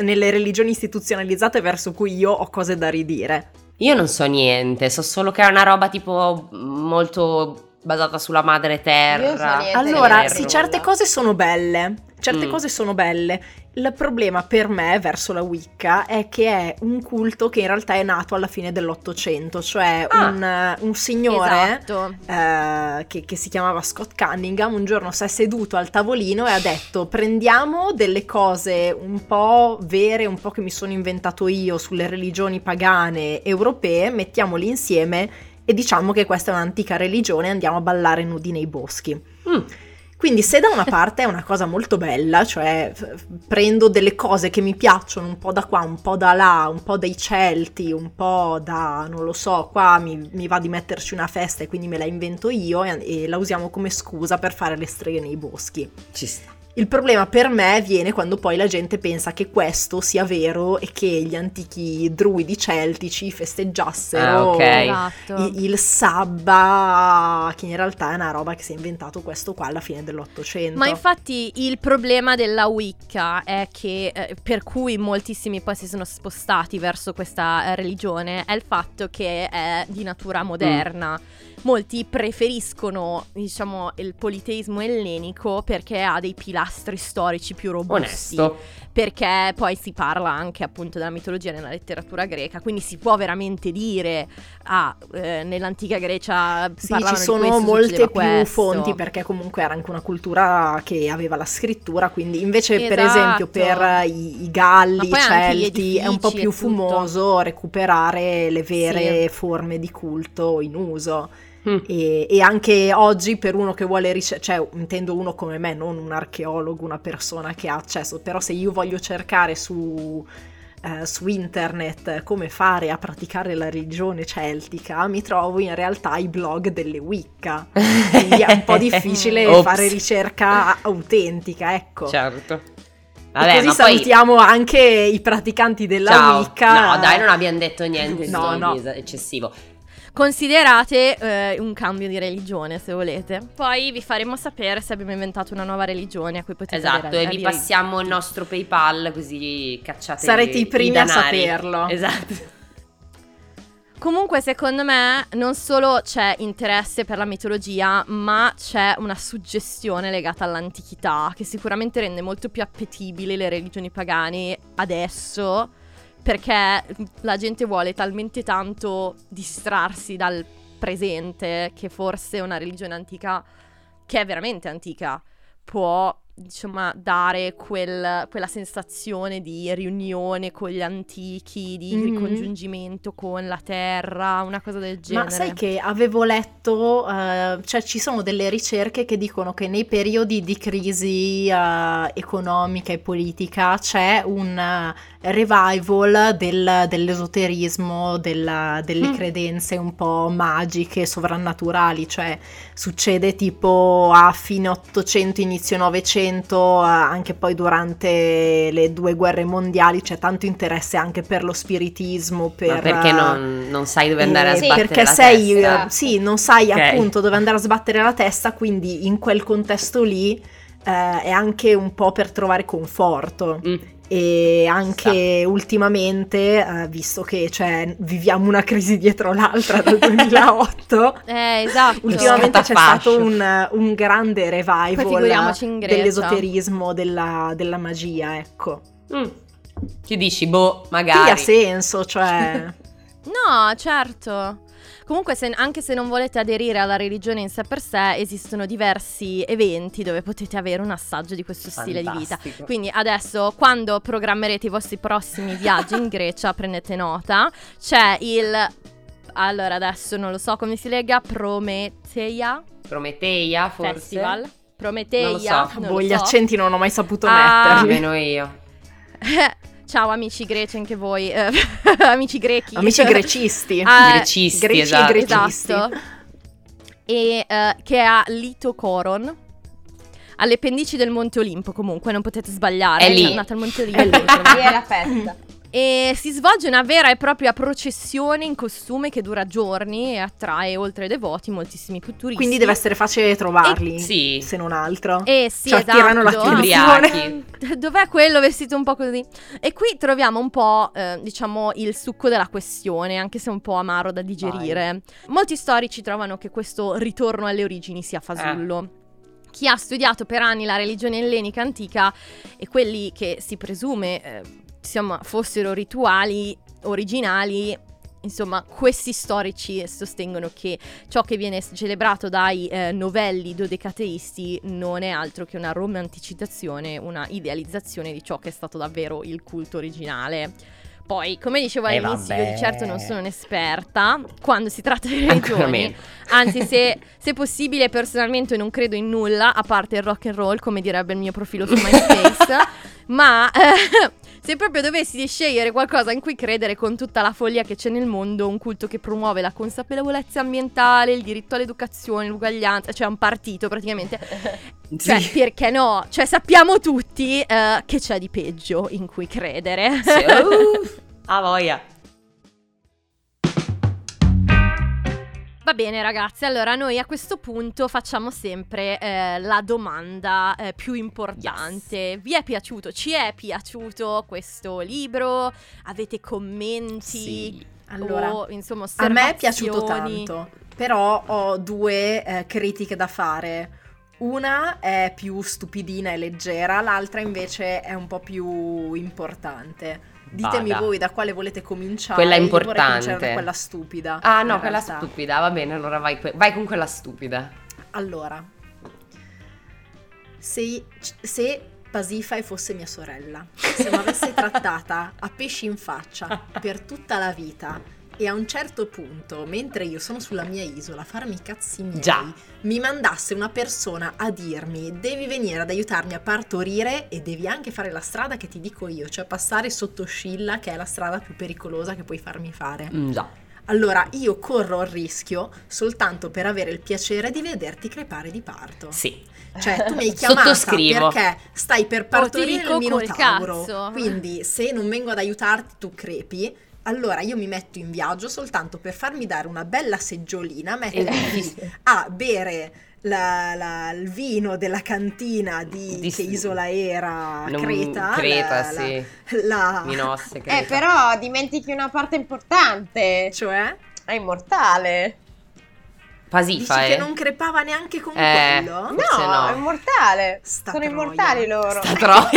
nelle religioni istituzionalizzate verso cui io ho cose da ridire. Io non so niente, so solo che è una roba tipo molto basata sulla madre terra. So niente. Allora, sì, certe cose sono belle. Certe Mm. cose sono belle. Il problema per me verso la Wicca è che è un culto che in realtà è nato alla fine dell'Ottocento, cioè Ah. un, un signore Esatto. eh, che, che si chiamava Scott Cunningham un giorno si è seduto al tavolino e ha detto prendiamo delle cose un po' vere, un po' che mi sono inventato io sulle religioni pagane europee, mettiamoli insieme e diciamo che questa è un'antica religione e andiamo a ballare nudi nei boschi. Mm. Quindi se da una parte è una cosa molto bella, cioè prendo delle cose che mi piacciono un po' da qua, un po' da là, un po' dai Celti, un po' da, non lo so, qua mi, mi va di metterci una festa e quindi me la invento io e, e la usiamo come scusa per fare le streghe nei boschi. Ci sta. Il problema per me viene quando poi la gente pensa che questo sia vero e che gli antichi druidi celtici festeggiassero Ah, ok. Esatto. i- il sabba, che in realtà è una roba che si è inventato questo qua alla fine dell'Ottocento. Ma infatti il problema della Wicca è che, eh, per cui moltissimi poi si sono spostati verso questa eh, religione, è il fatto che è di natura moderna. Molti preferiscono, diciamo, il politeismo ellenico perché ha dei pilastri storici più robusti. Onesto. Perché poi si parla anche appunto della mitologia nella letteratura greca, quindi si può veramente dire, ah, eh, nell'antica Grecia Sì, ci di sono questo, molte più questo. fonti perché comunque era anche una cultura che aveva la scrittura, quindi invece per Esatto. esempio per i, i Galli, i Celti è un po' più tutto. fumoso recuperare le vere Sì. forme di culto in uso. Mm. E, e anche oggi per uno che vuole ricercare, cioè intendo uno come me, non un archeologo, una persona che ha accesso, però se io voglio cercare su, eh, su internet come fare a praticare la religione celtica, mi trovo in realtà i blog delle Wicca, quindi è un po' (laughs) difficile fare ricerca autentica, ecco. Certo. e Vabbè, così ma poi... salutiamo anche i praticanti della Ciao. Wicca. No, dai, non abbiamo detto niente No, di no. es- eccessivo. Considerate eh, un cambio di religione se volete. Poi vi faremo sapere se abbiamo inventato una nuova religione a cui potete Esatto, adere- e vi passiamo il nostro PayPal così cacciate Sarete i primi a danari. saperlo. Esatto. Comunque, secondo me, non solo c'è interesse per la mitologia, ma c'è una suggestione legata all'antichità che sicuramente rende molto più appetibili le religioni pagane adesso. Perché la gente vuole talmente tanto distrarsi dal presente che forse una religione antica, che è veramente antica, può insomma dare quel- quella sensazione di riunione con gli antichi, di Mhm. ricongiungimento con la terra, una cosa del genere. Ma sai che avevo letto, eh, cioè ci sono delle ricerche che dicono che nei periodi di crisi eh, economica e politica c'è un eh, revival del- dell'esoterismo, della- delle Mm. credenze un po' magiche, sovrannaturali, cioè succede tipo a fine 800, inizio 900, eh, anche poi durante le due guerre mondiali c'è tanto interesse anche per lo spiritismo, per... Perché eh, non, non sai dove andare a eh, sbattere perché la sei, testa? eh, sì, non sai Ok. appunto dove andare a sbattere la testa, quindi in quel contesto lì eh, è anche un po' per trovare conforto. Mm. E anche ultimamente, eh, visto che cioè, viviamo una crisi dietro l'altra dal (laughs) 2008, Eh, esatto. ultimamente c'è stato un, un grande revival dell'esoterismo, della, della magia, ecco. Mm. Che dici, boh, magari. ha senso, cioè... (laughs) No, certo. Comunque, se- anche se non volete aderire alla religione in sé per sé, esistono diversi eventi dove potete avere un assaggio di questo stile di vita. Fantastico. Quindi adesso, quando programmerete i vostri prossimi viaggi in (laughs) Grecia, prendete nota. C'è il... Allora, adesso non lo so come si lega, Prometeia Prometeia, forse? Festival. Prometeia. Non lo so. non boh, lo gli so. accenti non ho mai saputo Ah. metterli. Nemmeno io. (laughs) Ciao amici greci anche voi, eh, (laughs) amici grechi. Amici (laughs) grecisti. Ah, Grecisti, greci e esatto. grecisti. Esatto. E eh, che è a Litocoron. Alle pendici del Monte Olimpo, comunque, non potete sbagliare. È lì. Andate al Monte È lì. Olimpo. Lì è la festa. E si svolge una vera e propria processione in costume che dura giorni e attrae oltre ai devoti moltissimi turisti. Quindi deve essere facile trovarli, E- sì. se non altro. Eh sì, Cioè, esatto. attirano l'attenzione. (laughs) Dov'è quello vestito un po' così? E qui troviamo un po', eh, diciamo, il succo della questione, anche se un po' amaro da digerire. Molti storici trovano che questo ritorno alle origini sia fasullo. Chi ha studiato per anni la religione ellenica antica e quelli che si presume eh, insomma, fossero rituali originali, insomma, questi storici sostengono che ciò che viene celebrato dai eh, novelli dodecateisti non è altro che una romanticizzazione, una idealizzazione di ciò che è stato davvero il culto originale. Poi, come dicevo Eh, all'inizio, io vabbè. di certo non sono un'esperta quando si tratta di religioni. Anzi, se, (laughs) se possibile, personalmente non credo in nulla, a parte il rock and roll, come direbbe il mio profilo su MySpace. (laughs) ma eh, se proprio dovessi scegliere qualcosa in cui credere con tutta la follia che c'è nel mondo, un culto che promuove la consapevolezza ambientale, il diritto all'educazione, l'uguaglianza, cioè un partito praticamente. (laughs) Cioè, Sì. perché no? Cioè, sappiamo tutti eh, che c'è di peggio in cui credere. Sì, uh, (laughs) a voglia. Va bene ragazzi, allora noi a questo punto facciamo sempre eh, la domanda eh, più importante. Vi è piaciuto? Ci è piaciuto questo libro? Avete commenti? Sì. Allora, o insomma a me è piaciuto tanto, però ho due eh, critiche da fare. Una è più stupidina e leggera, l'altra invece è un po' più importante. Ditemi Vada. voi da quale volete cominciare. Quella importante. quella stupida. Ah no, quella realtà. stupida, va bene, allora vai, vai con quella stupida. Allora, se, se Pasifae fosse mia sorella, se mi avesse trattata a pesci in faccia (laughs) per tutta la vita e a un certo punto, mentre io sono sulla mia isola a farmi i cazzi miei, Già. mi mandasse una persona a dirmi devi venire ad aiutarmi a partorire e devi anche fare la strada che ti dico io, cioè passare sotto Scilla che è la strada più pericolosa che puoi farmi fare. Mm, già. Allora io corro il rischio soltanto per avere il piacere di vederti crepare di parto. Sì. Cioè, tu mi hai (laughs) chiamata Sottoscrivo. perché stai per partorire dico il minotauro. Quindi, se non vengo ad aiutarti, tu crepi. Allora io mi metto in viaggio soltanto per farmi dare una bella seggiolina, mettermi a bere la- la- il vino della cantina di, Di- che isola era Non- Creta. Creta, la- sì. La, la- Minosse, Creta. Eh, però dimentichi una parte importante. cioè, È immortale. Dici Pasifa, che eh. non crepava neanche con Eh. quello? No, no. è immortale. Sta Sono troia. immortali loro. Sta troia.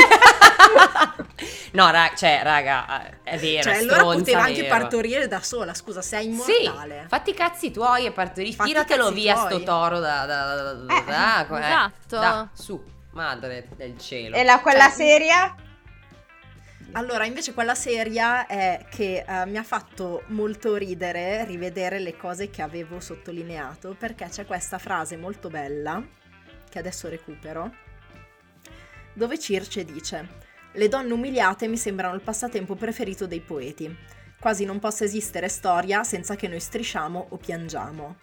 no, ra- cioè, raga, è vero, Cioè, allora stronza, poteva anche vero. partorire da sola, scusa, sei Sì, immortale. fatti i cazzi tuoi e partorì. Fatti Tiratelo via tuoi. sto toro da... da, da, da- Eh, da- eh. esatto. Da, su, madre del cielo. E la, quella Cioè, seria? Allora, invece quella seria è che eh, mi ha fatto molto ridere rivedere le cose che avevo sottolineato, perché c'è questa frase molto bella, che adesso recupero, dove Circe dice Le donne umiliate mi sembrano il passatempo preferito dei poeti. Quasi non possa esistere storia senza che noi strisciamo o piangiamo.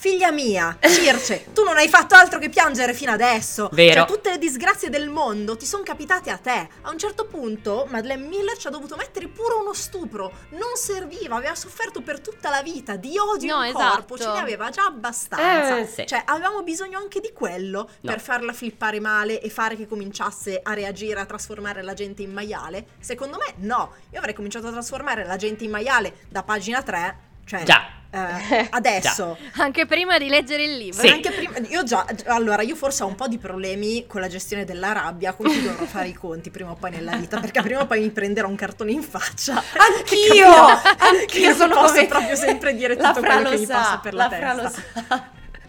Figlia mia, Circe, (laughs) tu non hai fatto altro che piangere fino adesso. Vero. Cioè, tutte le disgrazie del mondo ti sono capitate a te. A un certo punto, Madeleine Miller ci ha dovuto mettere pure uno stupro. Non serviva, aveva sofferto per tutta la vita di odio No, in corpo, esatto. ce ne aveva già abbastanza. Eh, sì. Cioè, avevamo bisogno anche di quello No. per farla flippare male e fare che cominciasse a reagire, a trasformare la gente in maiale. Secondo me, no. Io avrei cominciato a trasformare la gente in maiale da pagina 3. Cioè, Già. eh, (laughs) adesso. Anche prima di leggere il libro. Sì. Anche prima, io già, allora io forse ho un po' di problemi con la gestione della rabbia, con cui dovrò fare i conti prima o poi nella vita, perché prima o poi mi prenderò un cartone in faccia. Anch'io! (laughs) Anch'io sono posso come- proprio sempre dire La tutto quello lo che mi sa, passa per la, lo testa. sa.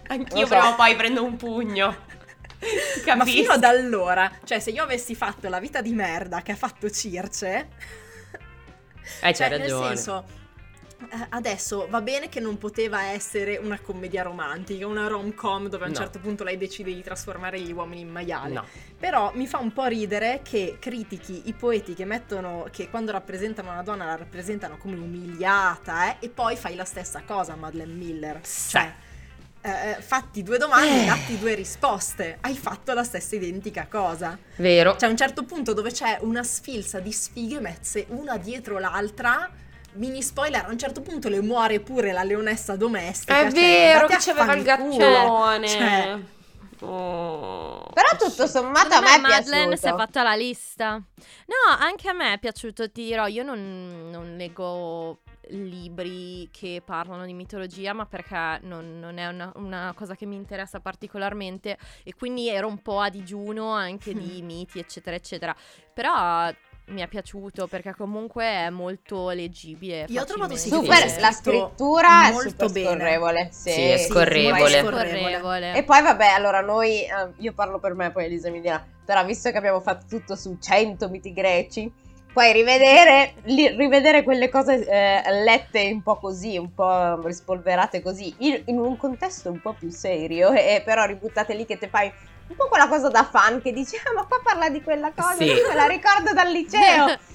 Anch'io Lo so. prima o poi prendo un pugno. (laughs) Ma Capisci? fino ad allora, cioè se io avessi fatto la vita di merda che ha fatto Circe, Eh, c'hai cioè ragione. nel senso adesso va bene che non poteva essere una commedia romantica, una rom-com dove a un No. certo punto lei decide di trasformare gli uomini in maiali. No. Però mi fa un po' ridere che critichi i poeti che mettono, che quando rappresentano una donna la rappresentano come umiliata, eh, e poi fai la stessa cosa, Madeleine Miller. Cioè, eh, fatti due domande, Eh. datti due risposte. Hai fatto la stessa identica cosa. Vero. C'è un certo punto dove c'è una sfilza di sfighe messe una dietro l'altra. Mini spoiler, a un certo punto le muore pure la leonessa domestica. È cioè, vero che c'aveva il gattone. Cioè, Oh. Però tutto sommato a me è Madeleine si è fatta la lista. No, anche a me è piaciuto, ti dirò, io non, non leggo libri che parlano di mitologia, ma perché non, non è una, una cosa che mi interessa particolarmente e quindi ero un po' a digiuno anche di (laughs) miti, eccetera, eccetera. Però mi è piaciuto perché comunque è molto leggibile. Io ho trovato. Super, Sì, la scrittura è molto super bene. scorrevole. Sì, Sì, è scorrevole. sì, Scorrevole. E poi vabbè, allora noi, eh, io parlo per me, poi Elisa mi dirà, però visto che abbiamo fatto tutto su 100 miti greci, poi rivedere, li- rivedere quelle cose eh, lette un po' così, un po' rispolverate così, in, in un contesto un po' più serio, e però ributtate lì che te fai un po' quella cosa da fan che dici, ah ma qua parla di quella cosa, Sì. io me la ricordo dal liceo. (laughs)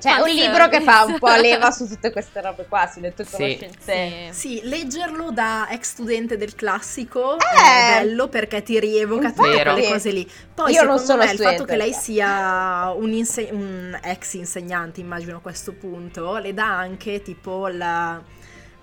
Cioè, un libro che fa un po' (laughs) leva su tutte queste robe qua, sulle tue Sì. conoscenze. Sì. Sì, leggerlo da ex studente del classico Eh. è bello perché ti rievoca tutte Vero. quelle cose lì. Poi Io non sono me il fatto che lei sia un, inse- un ex insegnante, immagino a questo punto, le dà anche tipo la-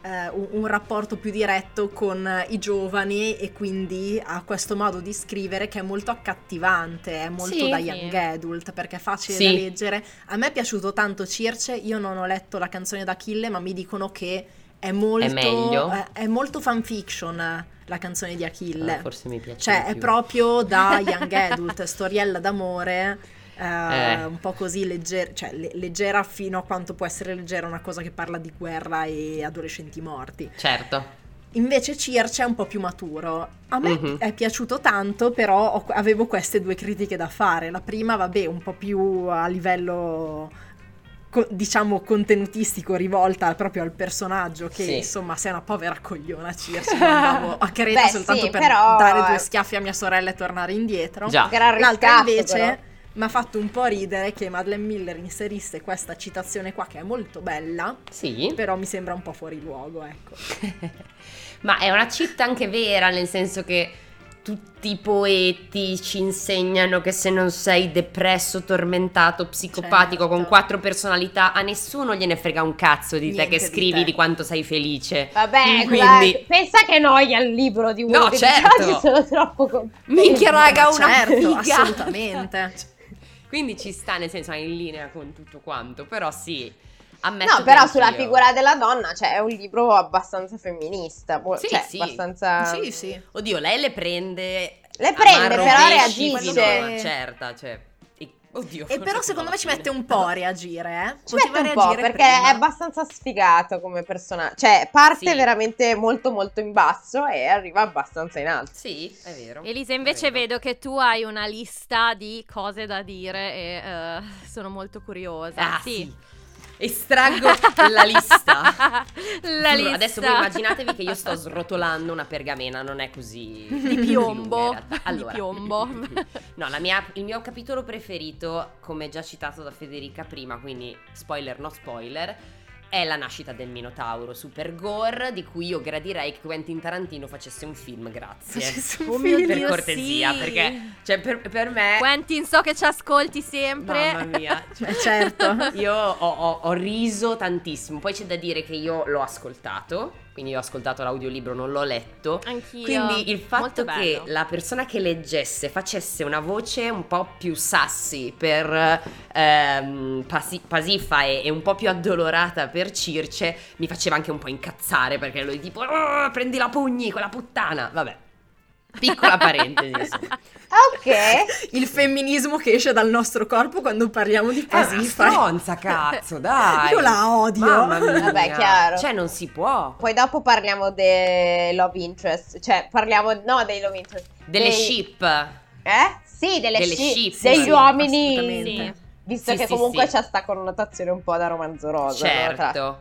eh, un, un rapporto più diretto con i giovani e quindi ha questo modo di scrivere che è molto accattivante, è molto Sì. da Sì. young adult perché è facile Sì. da leggere. A me è piaciuto tanto Circe, io non ho letto la canzone d'Achille ma mi dicono che è molto, meglio? eh, è molto fanfiction eh, la canzone di Achille. Ah, forse mi piace. Cioè, è proprio da (laughs) young adult, storiella d'amore, eh, Eh. un po' così leggera, cioè le- leggera fino a quanto può essere leggera una cosa che parla di guerra e adolescenti morti. Certo. Invece Circe è un po' più maturo. A me Mhm. è piaciuto tanto, però ho- avevo queste due critiche da fare. La prima, vabbè, un po' più a livello co- diciamo contenutistico rivolta proprio al personaggio che Sì. insomma sei una povera cogliona Circe andavo a (laughs) Creta Beh, soltanto sì, per però- dare due schiaffi a mia sorella e tornare indietro Già. L'altra invece però. Mi ha fatto un po' ridere che Madeleine Miller inserisse questa citazione qua che è molto bella Sì. però mi sembra un po' fuori luogo ecco (laughs) Ma è una cheat anche vera, nel senso che tutti i poeti ci insegnano che se non sei depresso, tormentato, psicopatico, Certo. con quattro personalità, a nessuno gliene frega un cazzo di te Niente che di scrivi te. di quanto sei felice. Vabbè, Quindi- guarda, pensa che noia il libro di uno No, dei certo. casi sono troppo contenta. Minchia raga, una certo, figa! assolutamente (laughs) Quindi ci sta, nel senso, è in linea con tutto quanto, però sì, ammetto No, però sulla figura della donna, cioè, è un libro abbastanza femminista. mo- Sì, cioè, sì. abbastanza. sì sì Oddio, lei le prende... Le prende, però reagisce. certa, cioè... e- Oddio. E però secondo me ci mette un po' a reagire, eh. Ci Poteva mette un po' reagire perché prima. è abbastanza sfigato come personaggio. Cioè, parte Sì. veramente molto molto in basso e arriva abbastanza in alto. Sì, è vero. Elisa, invece Credo. vedo che tu hai una lista di cose da dire e eh, sono molto curiosa. Ah, sì. Estraggo la lista. (laughs) La lista. Adesso voi immaginatevi che io sto srotolando una pergamena, non è così Di piombo. lunga realtà. Di Allora, piombo. (laughs) No, la mia- il mio capitolo preferito, come già citato da Federica prima, quindi spoiler no spoiler, è la nascita del Minotauro Super Gore, di cui io gradirei che Quentin Tarantino facesse un film, grazie. (laughs) Facesse un Oh film. per Dio, cortesia, sì. perché cioè, per, per me... Quentin, so che ci ascolti sempre. Mamma mia, (laughs) cioè, certo. io ho, ho- ho riso tantissimo. Poi c'è da dire che io l'ho ascoltato. Quindi ho ascoltato l'audiolibro, non l'ho letto. Anch'io. Quindi il fatto che la persona che leggesse facesse una voce un po' più sassy per ehm, Pasi- Pasifa e, e un po' più addolorata per Circe mi faceva anche un po' incazzare perché lui tipo "Oh, prendi la pugni quella puttana. Vabbè. Piccola parentesi. Ok. Il femminismo che esce dal nostro corpo quando parliamo di È una Pasifa. stronza, cazzo, dai. Io la odio. Mamma mia. Vabbè, chiaro. Cioè, non si può. Poi dopo parliamo dei love interest. Cioè, parliamo, no, dei love interest. Delle dei- ship. Eh? Sì, delle, Delle ship, ship, degli sì, uomini. assolutamente. Visto Sì, che sì, comunque sì. c'è sta connotazione un po' da romanzo rosa. no? Tra- Certo.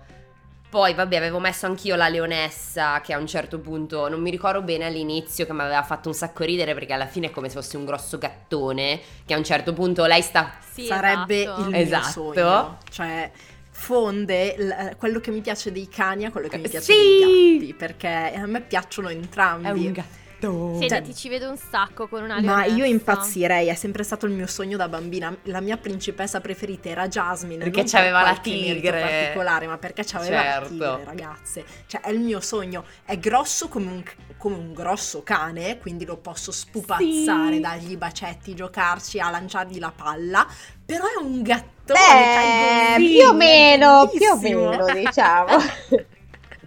Poi, vabbè, avevo messo anch'io la leonessa che a un certo punto, non mi ricordo bene all'inizio, che mi aveva fatto un sacco ridere perché alla fine è come se fosse un grosso gattone, che a un certo punto lei sta... Sì, Sarebbe esatto. il mio Esatto. sogno. Cioè, fonde l- quello che mi piace dei cani a quello che mi piace Sì! dei gatti, perché a me piacciono entrambi. È un gatto. Senti, Cioè- ti ci vedo un sacco con una Ma io leonessa. impazzirei, è sempre stato il mio sogno da bambina. La mia principessa preferita era Jasmine. Perché non c'aveva per la tigre. particolare, ma perché c'aveva Certo. la tigre, ragazze. Cioè, è il mio sogno. È grosso come un, come un grosso cane, quindi lo posso spupazzare, Sì. dargli i bacetti, giocarci, a lanciargli la palla. Però è un gattone, Beh, più o meno, più o meno, diciamo. (laughs)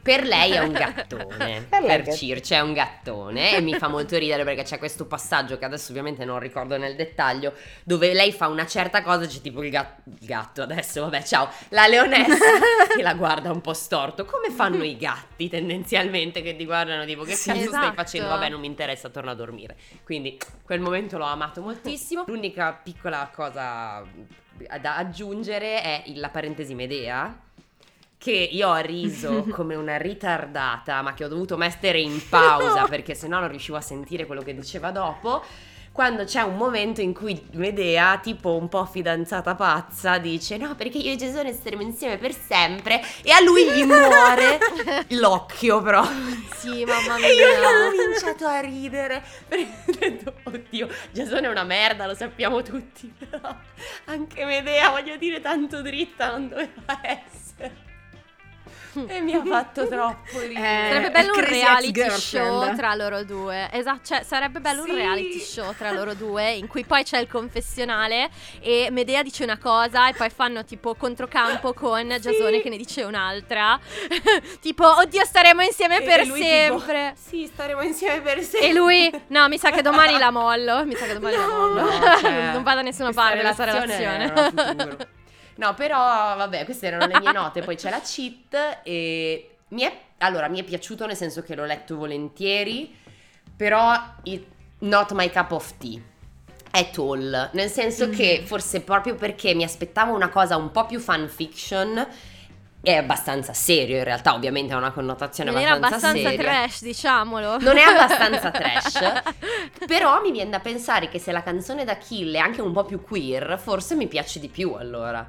Per lei è un (laughs) gattone, Per. Circe è un gattone. E mi fa molto ridere perché c'è questo passaggio che adesso ovviamente non ricordo nel dettaglio dove lei fa una certa cosa c'è tipo il, gat- il gatto adesso, vabbè ciao, la leonessa (laughs) che la guarda un po' storto, come fanno i gatti tendenzialmente che ti guardano tipo che Sì, cazzo stai esatto. facendo, vabbè non mi interessa, torno a dormire, quindi quel momento l'ho amato moltissimo, l'unica piccola cosa da aggiungere è la parentesi Medea che io ho riso (laughs) come una ritardata, ma che ho dovuto mettere in pausa (laughs) perché sennò non riuscivo a sentire quello che diceva dopo. Quando c'è un momento in cui Medea, tipo un po' fidanzata pazza, dice: No, perché io e Gesone staremo insieme per sempre. E a lui gli muore (laughs) l'occhio, però. Sì, mamma E io mia. ho cominciato a ridere detto, oddio, Giasone è una merda, lo sappiamo tutti, però anche Medea, voglio dire, tanto dritta non doveva essere. E mi ha fatto troppo (laughs) ridere. Eh, Sarebbe bello un reality show tra loro due. Esatto, cioè sarebbe bello Sì. un reality show tra loro due in cui poi c'è il confessionale e Medea dice una cosa e poi fanno tipo controcampo con Giasone che ne dice un'altra. (laughs) tipo, oddio, staremo insieme E per lui tipo, sempre. sì, staremo insieme per sempre. E lui, (laughs) no, mi sa che domani la mollo. Mi sa che domani la No, mollo. no, cioè, non va da nessuna parte della sua relazione non. No, però vabbè, queste erano le mie note, poi c'è la cheat e mi è allora mi è piaciuto nel senso che l'ho letto volentieri, però it- not my cup of tea. È tall, nel senso Mm. che forse proprio perché mi aspettavo una cosa un po' più fan fiction è abbastanza serio in realtà, ovviamente ha una connotazione Non abbastanza, abbastanza seria. trash, diciamolo. Non è abbastanza trash, (laughs) però mi viene da pensare che se la canzone d'Achille è anche un po' più queer, forse mi piace di più allora.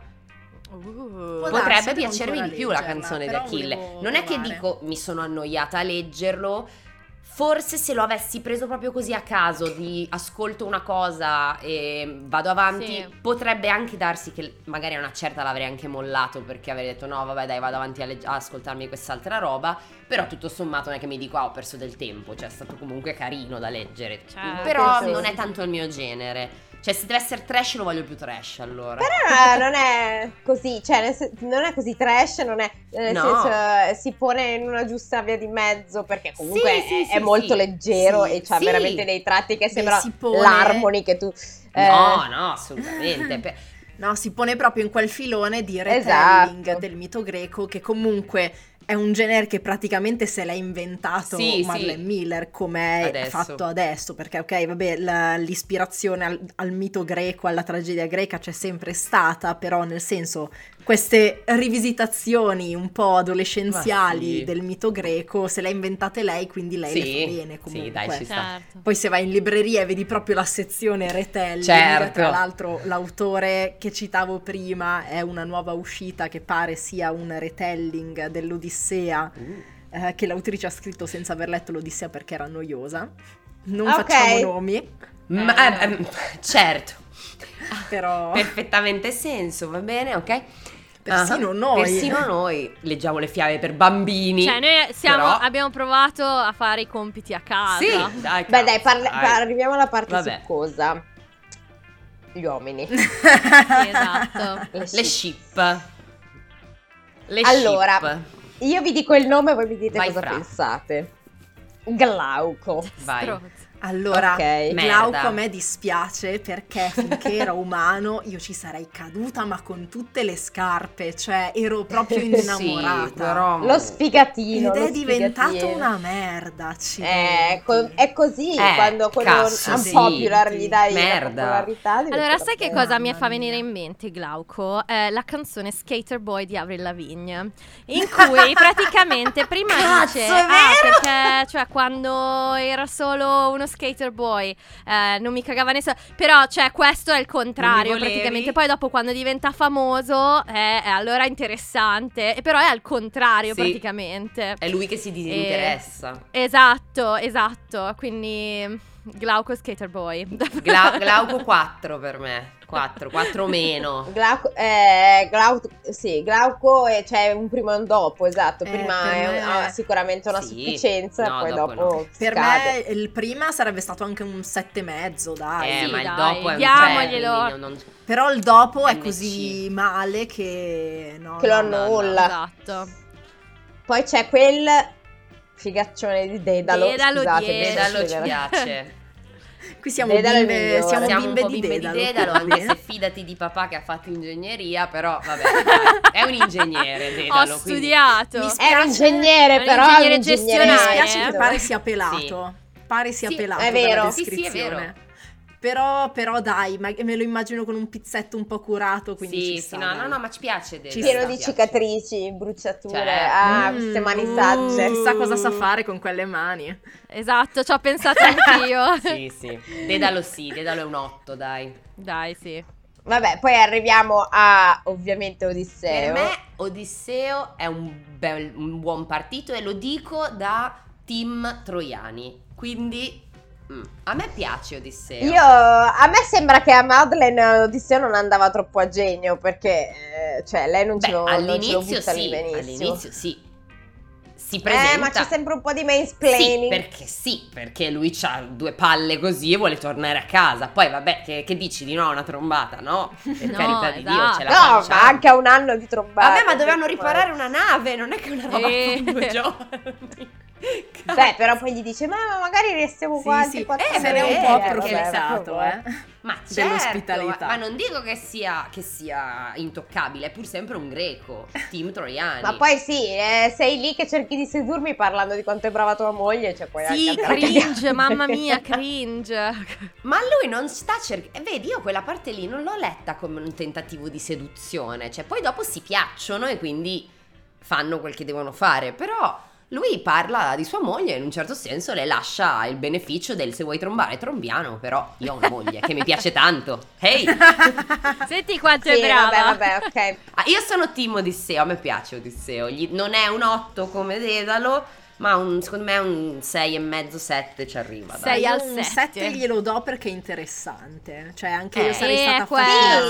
Uh. Potrebbe piacermi di più la canzone d'Achille. Non è che dico mi sono annoiata a leggerlo. Forse se lo avessi preso proprio così a caso, di ascolto una cosa e vado avanti, Sì. potrebbe anche darsi che magari a una certa l'avrei anche mollato perché avrei detto no vabbè dai vado avanti a, legg- a ascoltarmi quest'altra roba, però tutto sommato non è che mi dico ah ho perso del tempo, cioè è stato comunque carino da leggere, Certo. però non è tanto il mio genere, cioè se deve essere trash lo voglio più trash allora. Però (laughs) non è così, cioè non è così trash, non è nel No. senso eh, si pone in una giusta via di mezzo perché comunque Sì, sì, è, sì, è molto sì. leggero Sì, e c'ha sì. veramente dei tratti che Beh, sembra pone- l'harmony che tu eh, No, no, assolutamente. (laughs) No, si pone proprio in quel filone di retelling Esatto. del mito greco che comunque è un genere che praticamente se l'è inventato Sì, Marlene sì. Miller come è fatto adesso, perché ok, vabbè, la- l'ispirazione al, al mito greco, alla tragedia greca c'è sempre stata, però nel senso queste rivisitazioni un po' adolescenziali sì. del mito greco se le ha inventate lei, quindi lei le fa bene comunque. sì, dai, ci sta. Certo. Poi se vai in libreria e vedi proprio la sezione retelling, Certo. tra l'altro l'autore che citavo prima è una nuova uscita che pare sia un retelling dell'Odissea Uh. eh, che l'autrice ha scritto senza aver letto l'Odissea perché era noiosa. Non Ok. facciamo nomi, Ma, eh, ehm, certo, però perfettamente senso, va bene, ok? Persino Ah, noi. Persino noi leggiamo le fiabe per bambini. Cioè, noi siamo- Però- abbiamo provato a fare i compiti a casa. Sì, dai, Beh dai, parli- dai. arriviamo alla parte Vabbè. succosa. Gli uomini. Sì, (laughs) esatto. Le Le ship. Le Allora, ship. Io vi dico il nome e voi mi dite Vai, cosa Fra. pensate. Glauco. Vai. Stronzo. Allora, Ok. Glauco a me dispiace perché finché ero umano io ci sarei caduta ma con tutte le scarpe, cioè ero proprio (laughs) innamorata. Sì, però... Lo sfigatino. Ed lo è diventato una merda, Eh, co- è così Eh, quando quello cazzo, unpopular sì. gli dai la Merda. popolarità. diventa Allora, sai che cosa mi fa venire in mente, Glauco? Eh, la canzone Skater Boy di Avril Lavigne, in cui praticamente prima (laughs) Cazzo, dice, è ah, vero!" perché cioè quando era solo uno Skater Boy, eh, non mi cagava nessuno. Però, cioè, questo è il contrario praticamente. Poi dopo quando diventa famoso, eh, eh, allora è interessante. E Però è al contrario Sì. praticamente. È lui che si disinteressa. Esatto, esatto. Quindi Glauco Skater Boy. Gla- (laughs) Glauco 4 per me. 4, 4 meno. Glauco, eh, Glauco, sì, Glauco e c'è un prima e un dopo, esatto. Eh, Prima è un- me- ha sicuramente una Sì. sufficienza, No, poi dopo dopo, no. Per me il prima sarebbe stato anche un sette e mezzo, dai. Eh, sì, ma il dai, dopo è un diamoglielo. 3, quindi non- Però il dopo è NC. così male che... No, Che lo no, no. annulla. Esatto. Poi c'è quel figaccione di Dedalo. Dedalo scusate. Dedalo ci piace. (laughs) Qui siamo Dedalo bimbe, siamo Siamo un bimbe po' di bimbe Dedalo. di Dedalo, anche se fidati di papà che ha fatto ingegneria, però vabbè, è un ingegnere Ho Dedalo. quindi- studiato. Mi È un ingegnere, però ingegnere è un ingegnere Mi gestionale, spiace eh. che pare sia pelato. Pare sia Sì, pelato è vero. Sì, sì, è vero. Però, però dai, ma- me lo immagino con un pizzetto un po' curato, quindi Sì, ci sì, sta, no, no, no, ma ci piace Dedalo. Ci Pieno sta, di piace. cicatrici, bruciature. Certo. Ah, Mm, queste mani uh, sagge. Chissà cosa sa fare con quelle mani. Esatto, ci ho pensato anch'io. (laughs) Sì, sì. Dedalo sì, Dedalo è un 8, dai. Dai, sì. Vabbè, poi arriviamo a ovviamente Odisseo. Per me Odisseo è un, bel- un buon partito e lo dico da team troiani. Quindi mm, a me piace Odisseo. Io, a me sembra che a Madeleine Odisseo non andava troppo a genio perché, eh, cioè, lei non ce Beh, lo, non ce lo all'inizio butta lì sì, benissimo. all'inizio sì. Si presenta. Eh, ma c'è sempre un po' di Sì, mansplaining. perché sì, perché lui ha due palle così e vuole tornare a casa. Poi vabbè, che, che dici di no a una trombata, no? Per No, carità di Dio, esatto. ce la no, facciamo. ma anche a un anno di trombata. Vabbè, ma dovevano riparare una nave, non è che una roba Eh. con (laughs) due giorni. Beh, però poi gli dice, ma magari restiamo Sì, qua sì, eh, se ne è un po' perché approfittato, vabbè. eh. Ma (laughs) certo, Dell'ospitalità. Ma, ma non dico che sia, che sia intoccabile, è pur sempre un greco, team troiani. Ma poi sì, eh, sei lì che cerchi di sedurmi parlando di quanto è brava tua moglie, cioè poi Sì, cringe, (laughs) mamma mia, cringe. Ma lui non sta cercando. Vedi, io quella parte lì non l'ho letta come un tentativo di seduzione. Cioè, poi dopo si piacciono e quindi fanno quel che devono fare. Però lui parla di sua moglie e in un certo senso le lascia il beneficio del se vuoi trombare, trombiano. Però io ho una moglie che mi piace tanto. Ehi! (laughs) Senti quanto Sì, è brava. vabbè, vabbè, ok. Ah, io sono team Odisseo, a me piace Odisseo. Gli- non è un 8 come Dedalo, ma un- secondo me un 6 e mezzo, 7 ci arriva. dai. Sei Io al un sette. 7 glielo do perché è interessante. Cioè, anche Eh, io sarei eh, stata quello.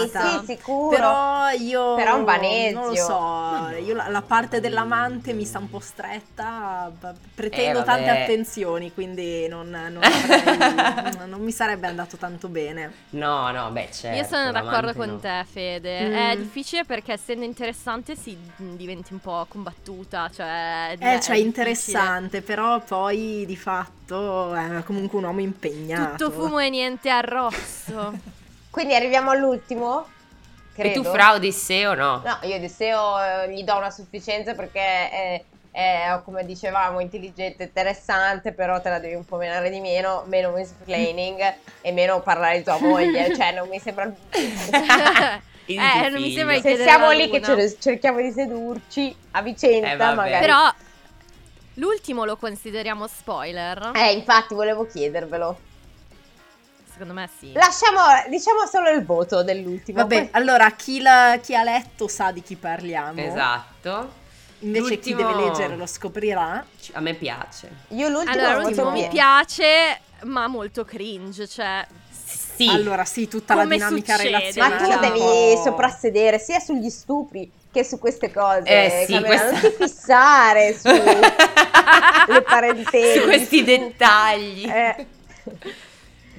Sì, affascinata. sì, sicuro. Però io Però un vanesio. non lo so, io la, la parte dell'amante mi sta un po' stretta, pretendo Eh, tante attenzioni, quindi non, non avrei- non mi sarebbe andato tanto bene. No, no, beh, certo. Io sono d'accordo con no. te, Fede. Mm. È difficile perché essendo interessante si diventi un po' combattuta. Cioè, è Eh, è cioè difficile. Interessante, però poi di fatto è comunque un uomo impegnato. Tutto fumo e niente arrosto. (laughs) Quindi arriviamo all'ultimo? E tu Credo. fra Odisseo no? No, io Odisseo eh, gli do una sufficienza perché è, è, come dicevamo, intelligente, interessante, però te la devi un po' menare di meno, meno mansplaining (laughs) e meno parlare di tua moglie, cioè non mi sembra... (laughs) Eh, non mi sembra di Se siamo lì che cer- cerchiamo di sedurci a vicenda, Eh, magari... Però l'ultimo lo consideriamo spoiler? Eh, infatti volevo chiedervelo. Secondo me sì. Lasciamo, diciamo solo il voto dell'ultimo. Vabbè, poi- allora chi, la- chi ha letto sa di chi parliamo. Esatto. Invece chi L'ultimo- deve leggere lo scoprirà. A me piace. Io l'ultimo Allora, lo l'ultimo mi piace, ma molto cringe. Cioè, Sì. Allora, sì, tutta la Come dinamica succede? relazionale. Ma tu devi soprassedere sia sugli stupri che su queste cose. Eh, sì, Camilla, questa- Non ti fissare su (laughs) le parentesi. Su questi dettagli. Eh,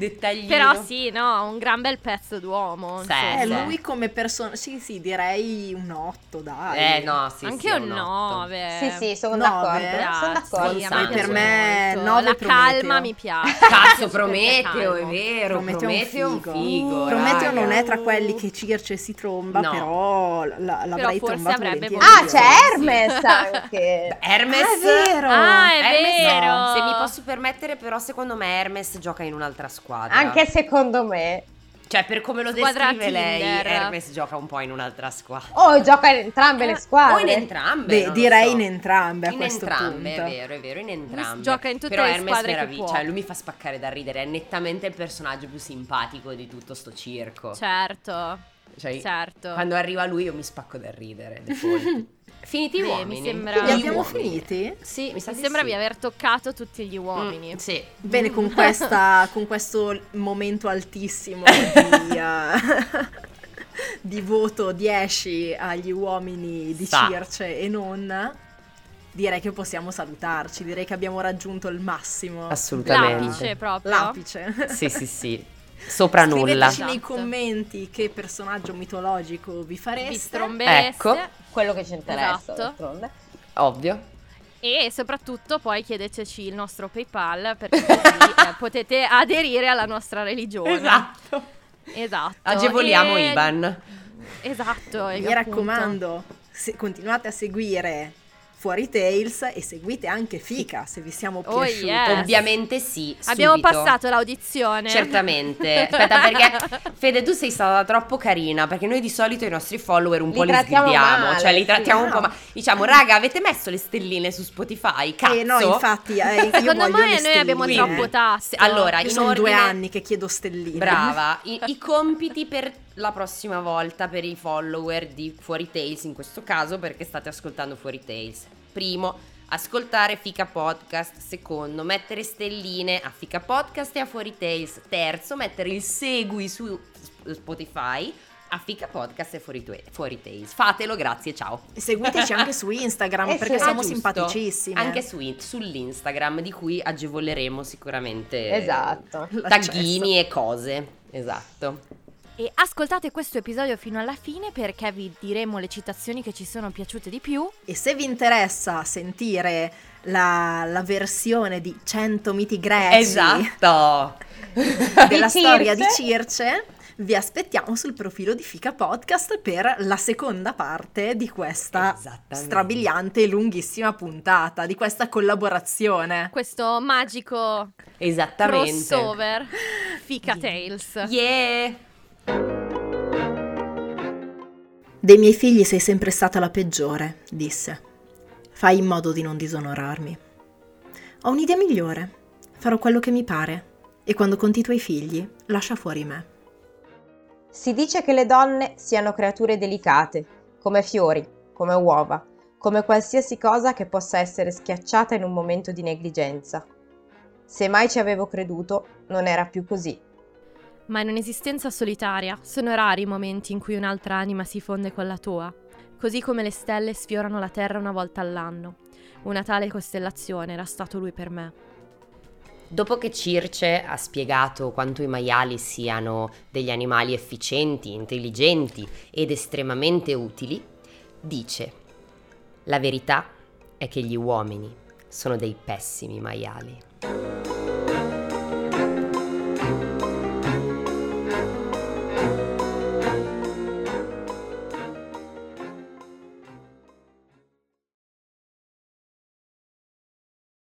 Dettaglino. però sì, no, un gran bel pezzo d'uomo. Sì, Eh, lui come persona... Sì, sì, direi un 8, dai. Eh, no, sì, Anche sì, un un otto. 9. sì, sì, sono d'accordo. Sono d'accordo. Sì, a Poi me piace per me molto. nove La Prometeo. calma mi piace. Cazzo, (laughs) Prometeo, è vero. Prometeo è un Prometeo è un figo. figo. Prometeo raga. non è tra quelli che Circe si tromba, No. però la- l'avrei forse trombato. Ah, c'è Sì. Hermes (laughs) anche. Hermes. Ah, è vero! Ah, è Hermes no. vero. Se mi posso permettere, però, secondo me Hermes gioca in un'altra squadra. Anche secondo me. Cioè, per come lo Squadra descrive lei. Hermes gioca un po' in un'altra squadra. Oh, gioca in entrambe le O squadre. in entrambe. Beh, direi so. in entrambe a in questo entrambe, punto. è vero, è vero, in entrambe. gioca in tutte Però le Hermes squadre che meraviglia, può. cioè lui mi fa spaccare da ridere, è nettamente il personaggio più simpatico di tutto sto circo. Certo, Cioè, certo. Quando arriva lui io mi spacco da ridere. (laughs) Finiti Beh, mi uomini. sembra- Quindi Gli abbiamo uomini. finiti? Sì, mi sa Mi di sembra sì. di aver toccato tutti gli uomini. Mm, sì. Bene, con, (laughs) questa, con questo momento altissimo di, (laughs) eh, (laughs) di voto 10 agli uomini di Sa. Circe e non, direi che possiamo salutarci. Direi che abbiamo raggiunto il massimo. Assolutamente. L'apice proprio. L'apice. Sì, sì, sì. Sopra nulla. Scriveteci nei Esatto. commenti che personaggio mitologico vi Vi fareste. strombereste. Ecco. Quello che ci interessa, Esatto. d'altronde. Ovvio. E soprattutto poi chiedeteci il nostro PayPal perché così eh, (laughs) potete aderire alla nostra religione. Esatto. Esatto. Agevoliamo E- Iban. Esatto. Mi appunto- raccomando, se- continuate a seguire Fuori Tales e seguite anche Fica se vi siamo Oh, piaciuti. yes. Ovviamente sì. Abbiamo subito. passato l'audizione. Certamente. (laughs) Aspetta, perché Fede, tu sei stata troppo carina. Perché noi di solito i nostri follower un Li po' li sgridiamo. male, cioè, li sì. trattiamo un No. po'. Ma diciamo, raga, avete messo le stelline su Spotify? Cazzo. Eh no, infatti, eh, io Secondo me le noi abbiamo stelline. troppo tasto. Allora, Io in sono due ordine- anni che chiedo stelline. Brava, (laughs) I, i compiti per la prossima volta per i follower di Fuori Tales in questo caso perché state ascoltando Fuori Tales. Primo, ascoltare Fica Podcast. Secondo, mettere stelline a Fica Podcast e a Fuori Tales. Terzo, mettere il segui su Sp- Spotify a Fica Podcast e Fuori, Tue- Fuori Tales. Fatelo, grazie, ciao. E Seguiteci anche su (laughs) Instagram Eh perché siamo giusto. simpaticissime. Anche su, sull'Instagram di cui agevoleremo sicuramente Esatto. Taghini e cose. Esatto. E ascoltate questo episodio fino alla fine perché vi diremo le citazioni che ci sono piaciute di più. E se vi interessa sentire la, la versione di 100 miti greci Esatto. (laughs) della Di storia di Circe. Circe, vi aspettiamo sul profilo di Fica Podcast per la seconda parte di questa strabiliante e lunghissima puntata, di questa collaborazione. Questo magico Esattamente. crossover Fica Tales. Yeah. Dei miei figli sei sempre stata la peggiore, disse. Fai in modo di non disonorarmi. Ho un'idea migliore. Farò quello che mi pare. E quando conti i tuoi figli, lascia fuori me. Si dice che le donne siano creature delicate, come fiori, come uova, come qualsiasi cosa che possa essere schiacciata in un momento di negligenza. Se mai ci avevo creduto, non era più così. Ma in un'esistenza solitaria sono rari i momenti in cui un'altra anima si fonde con la tua, così come le stelle sfiorano la terra una volta all'anno. Una tale costellazione era stato lui per me. Dopo che Circe ha spiegato quanto i maiali siano degli animali efficienti, intelligenti ed estremamente utili, dice: La verità è che gli uomini sono dei pessimi maiali.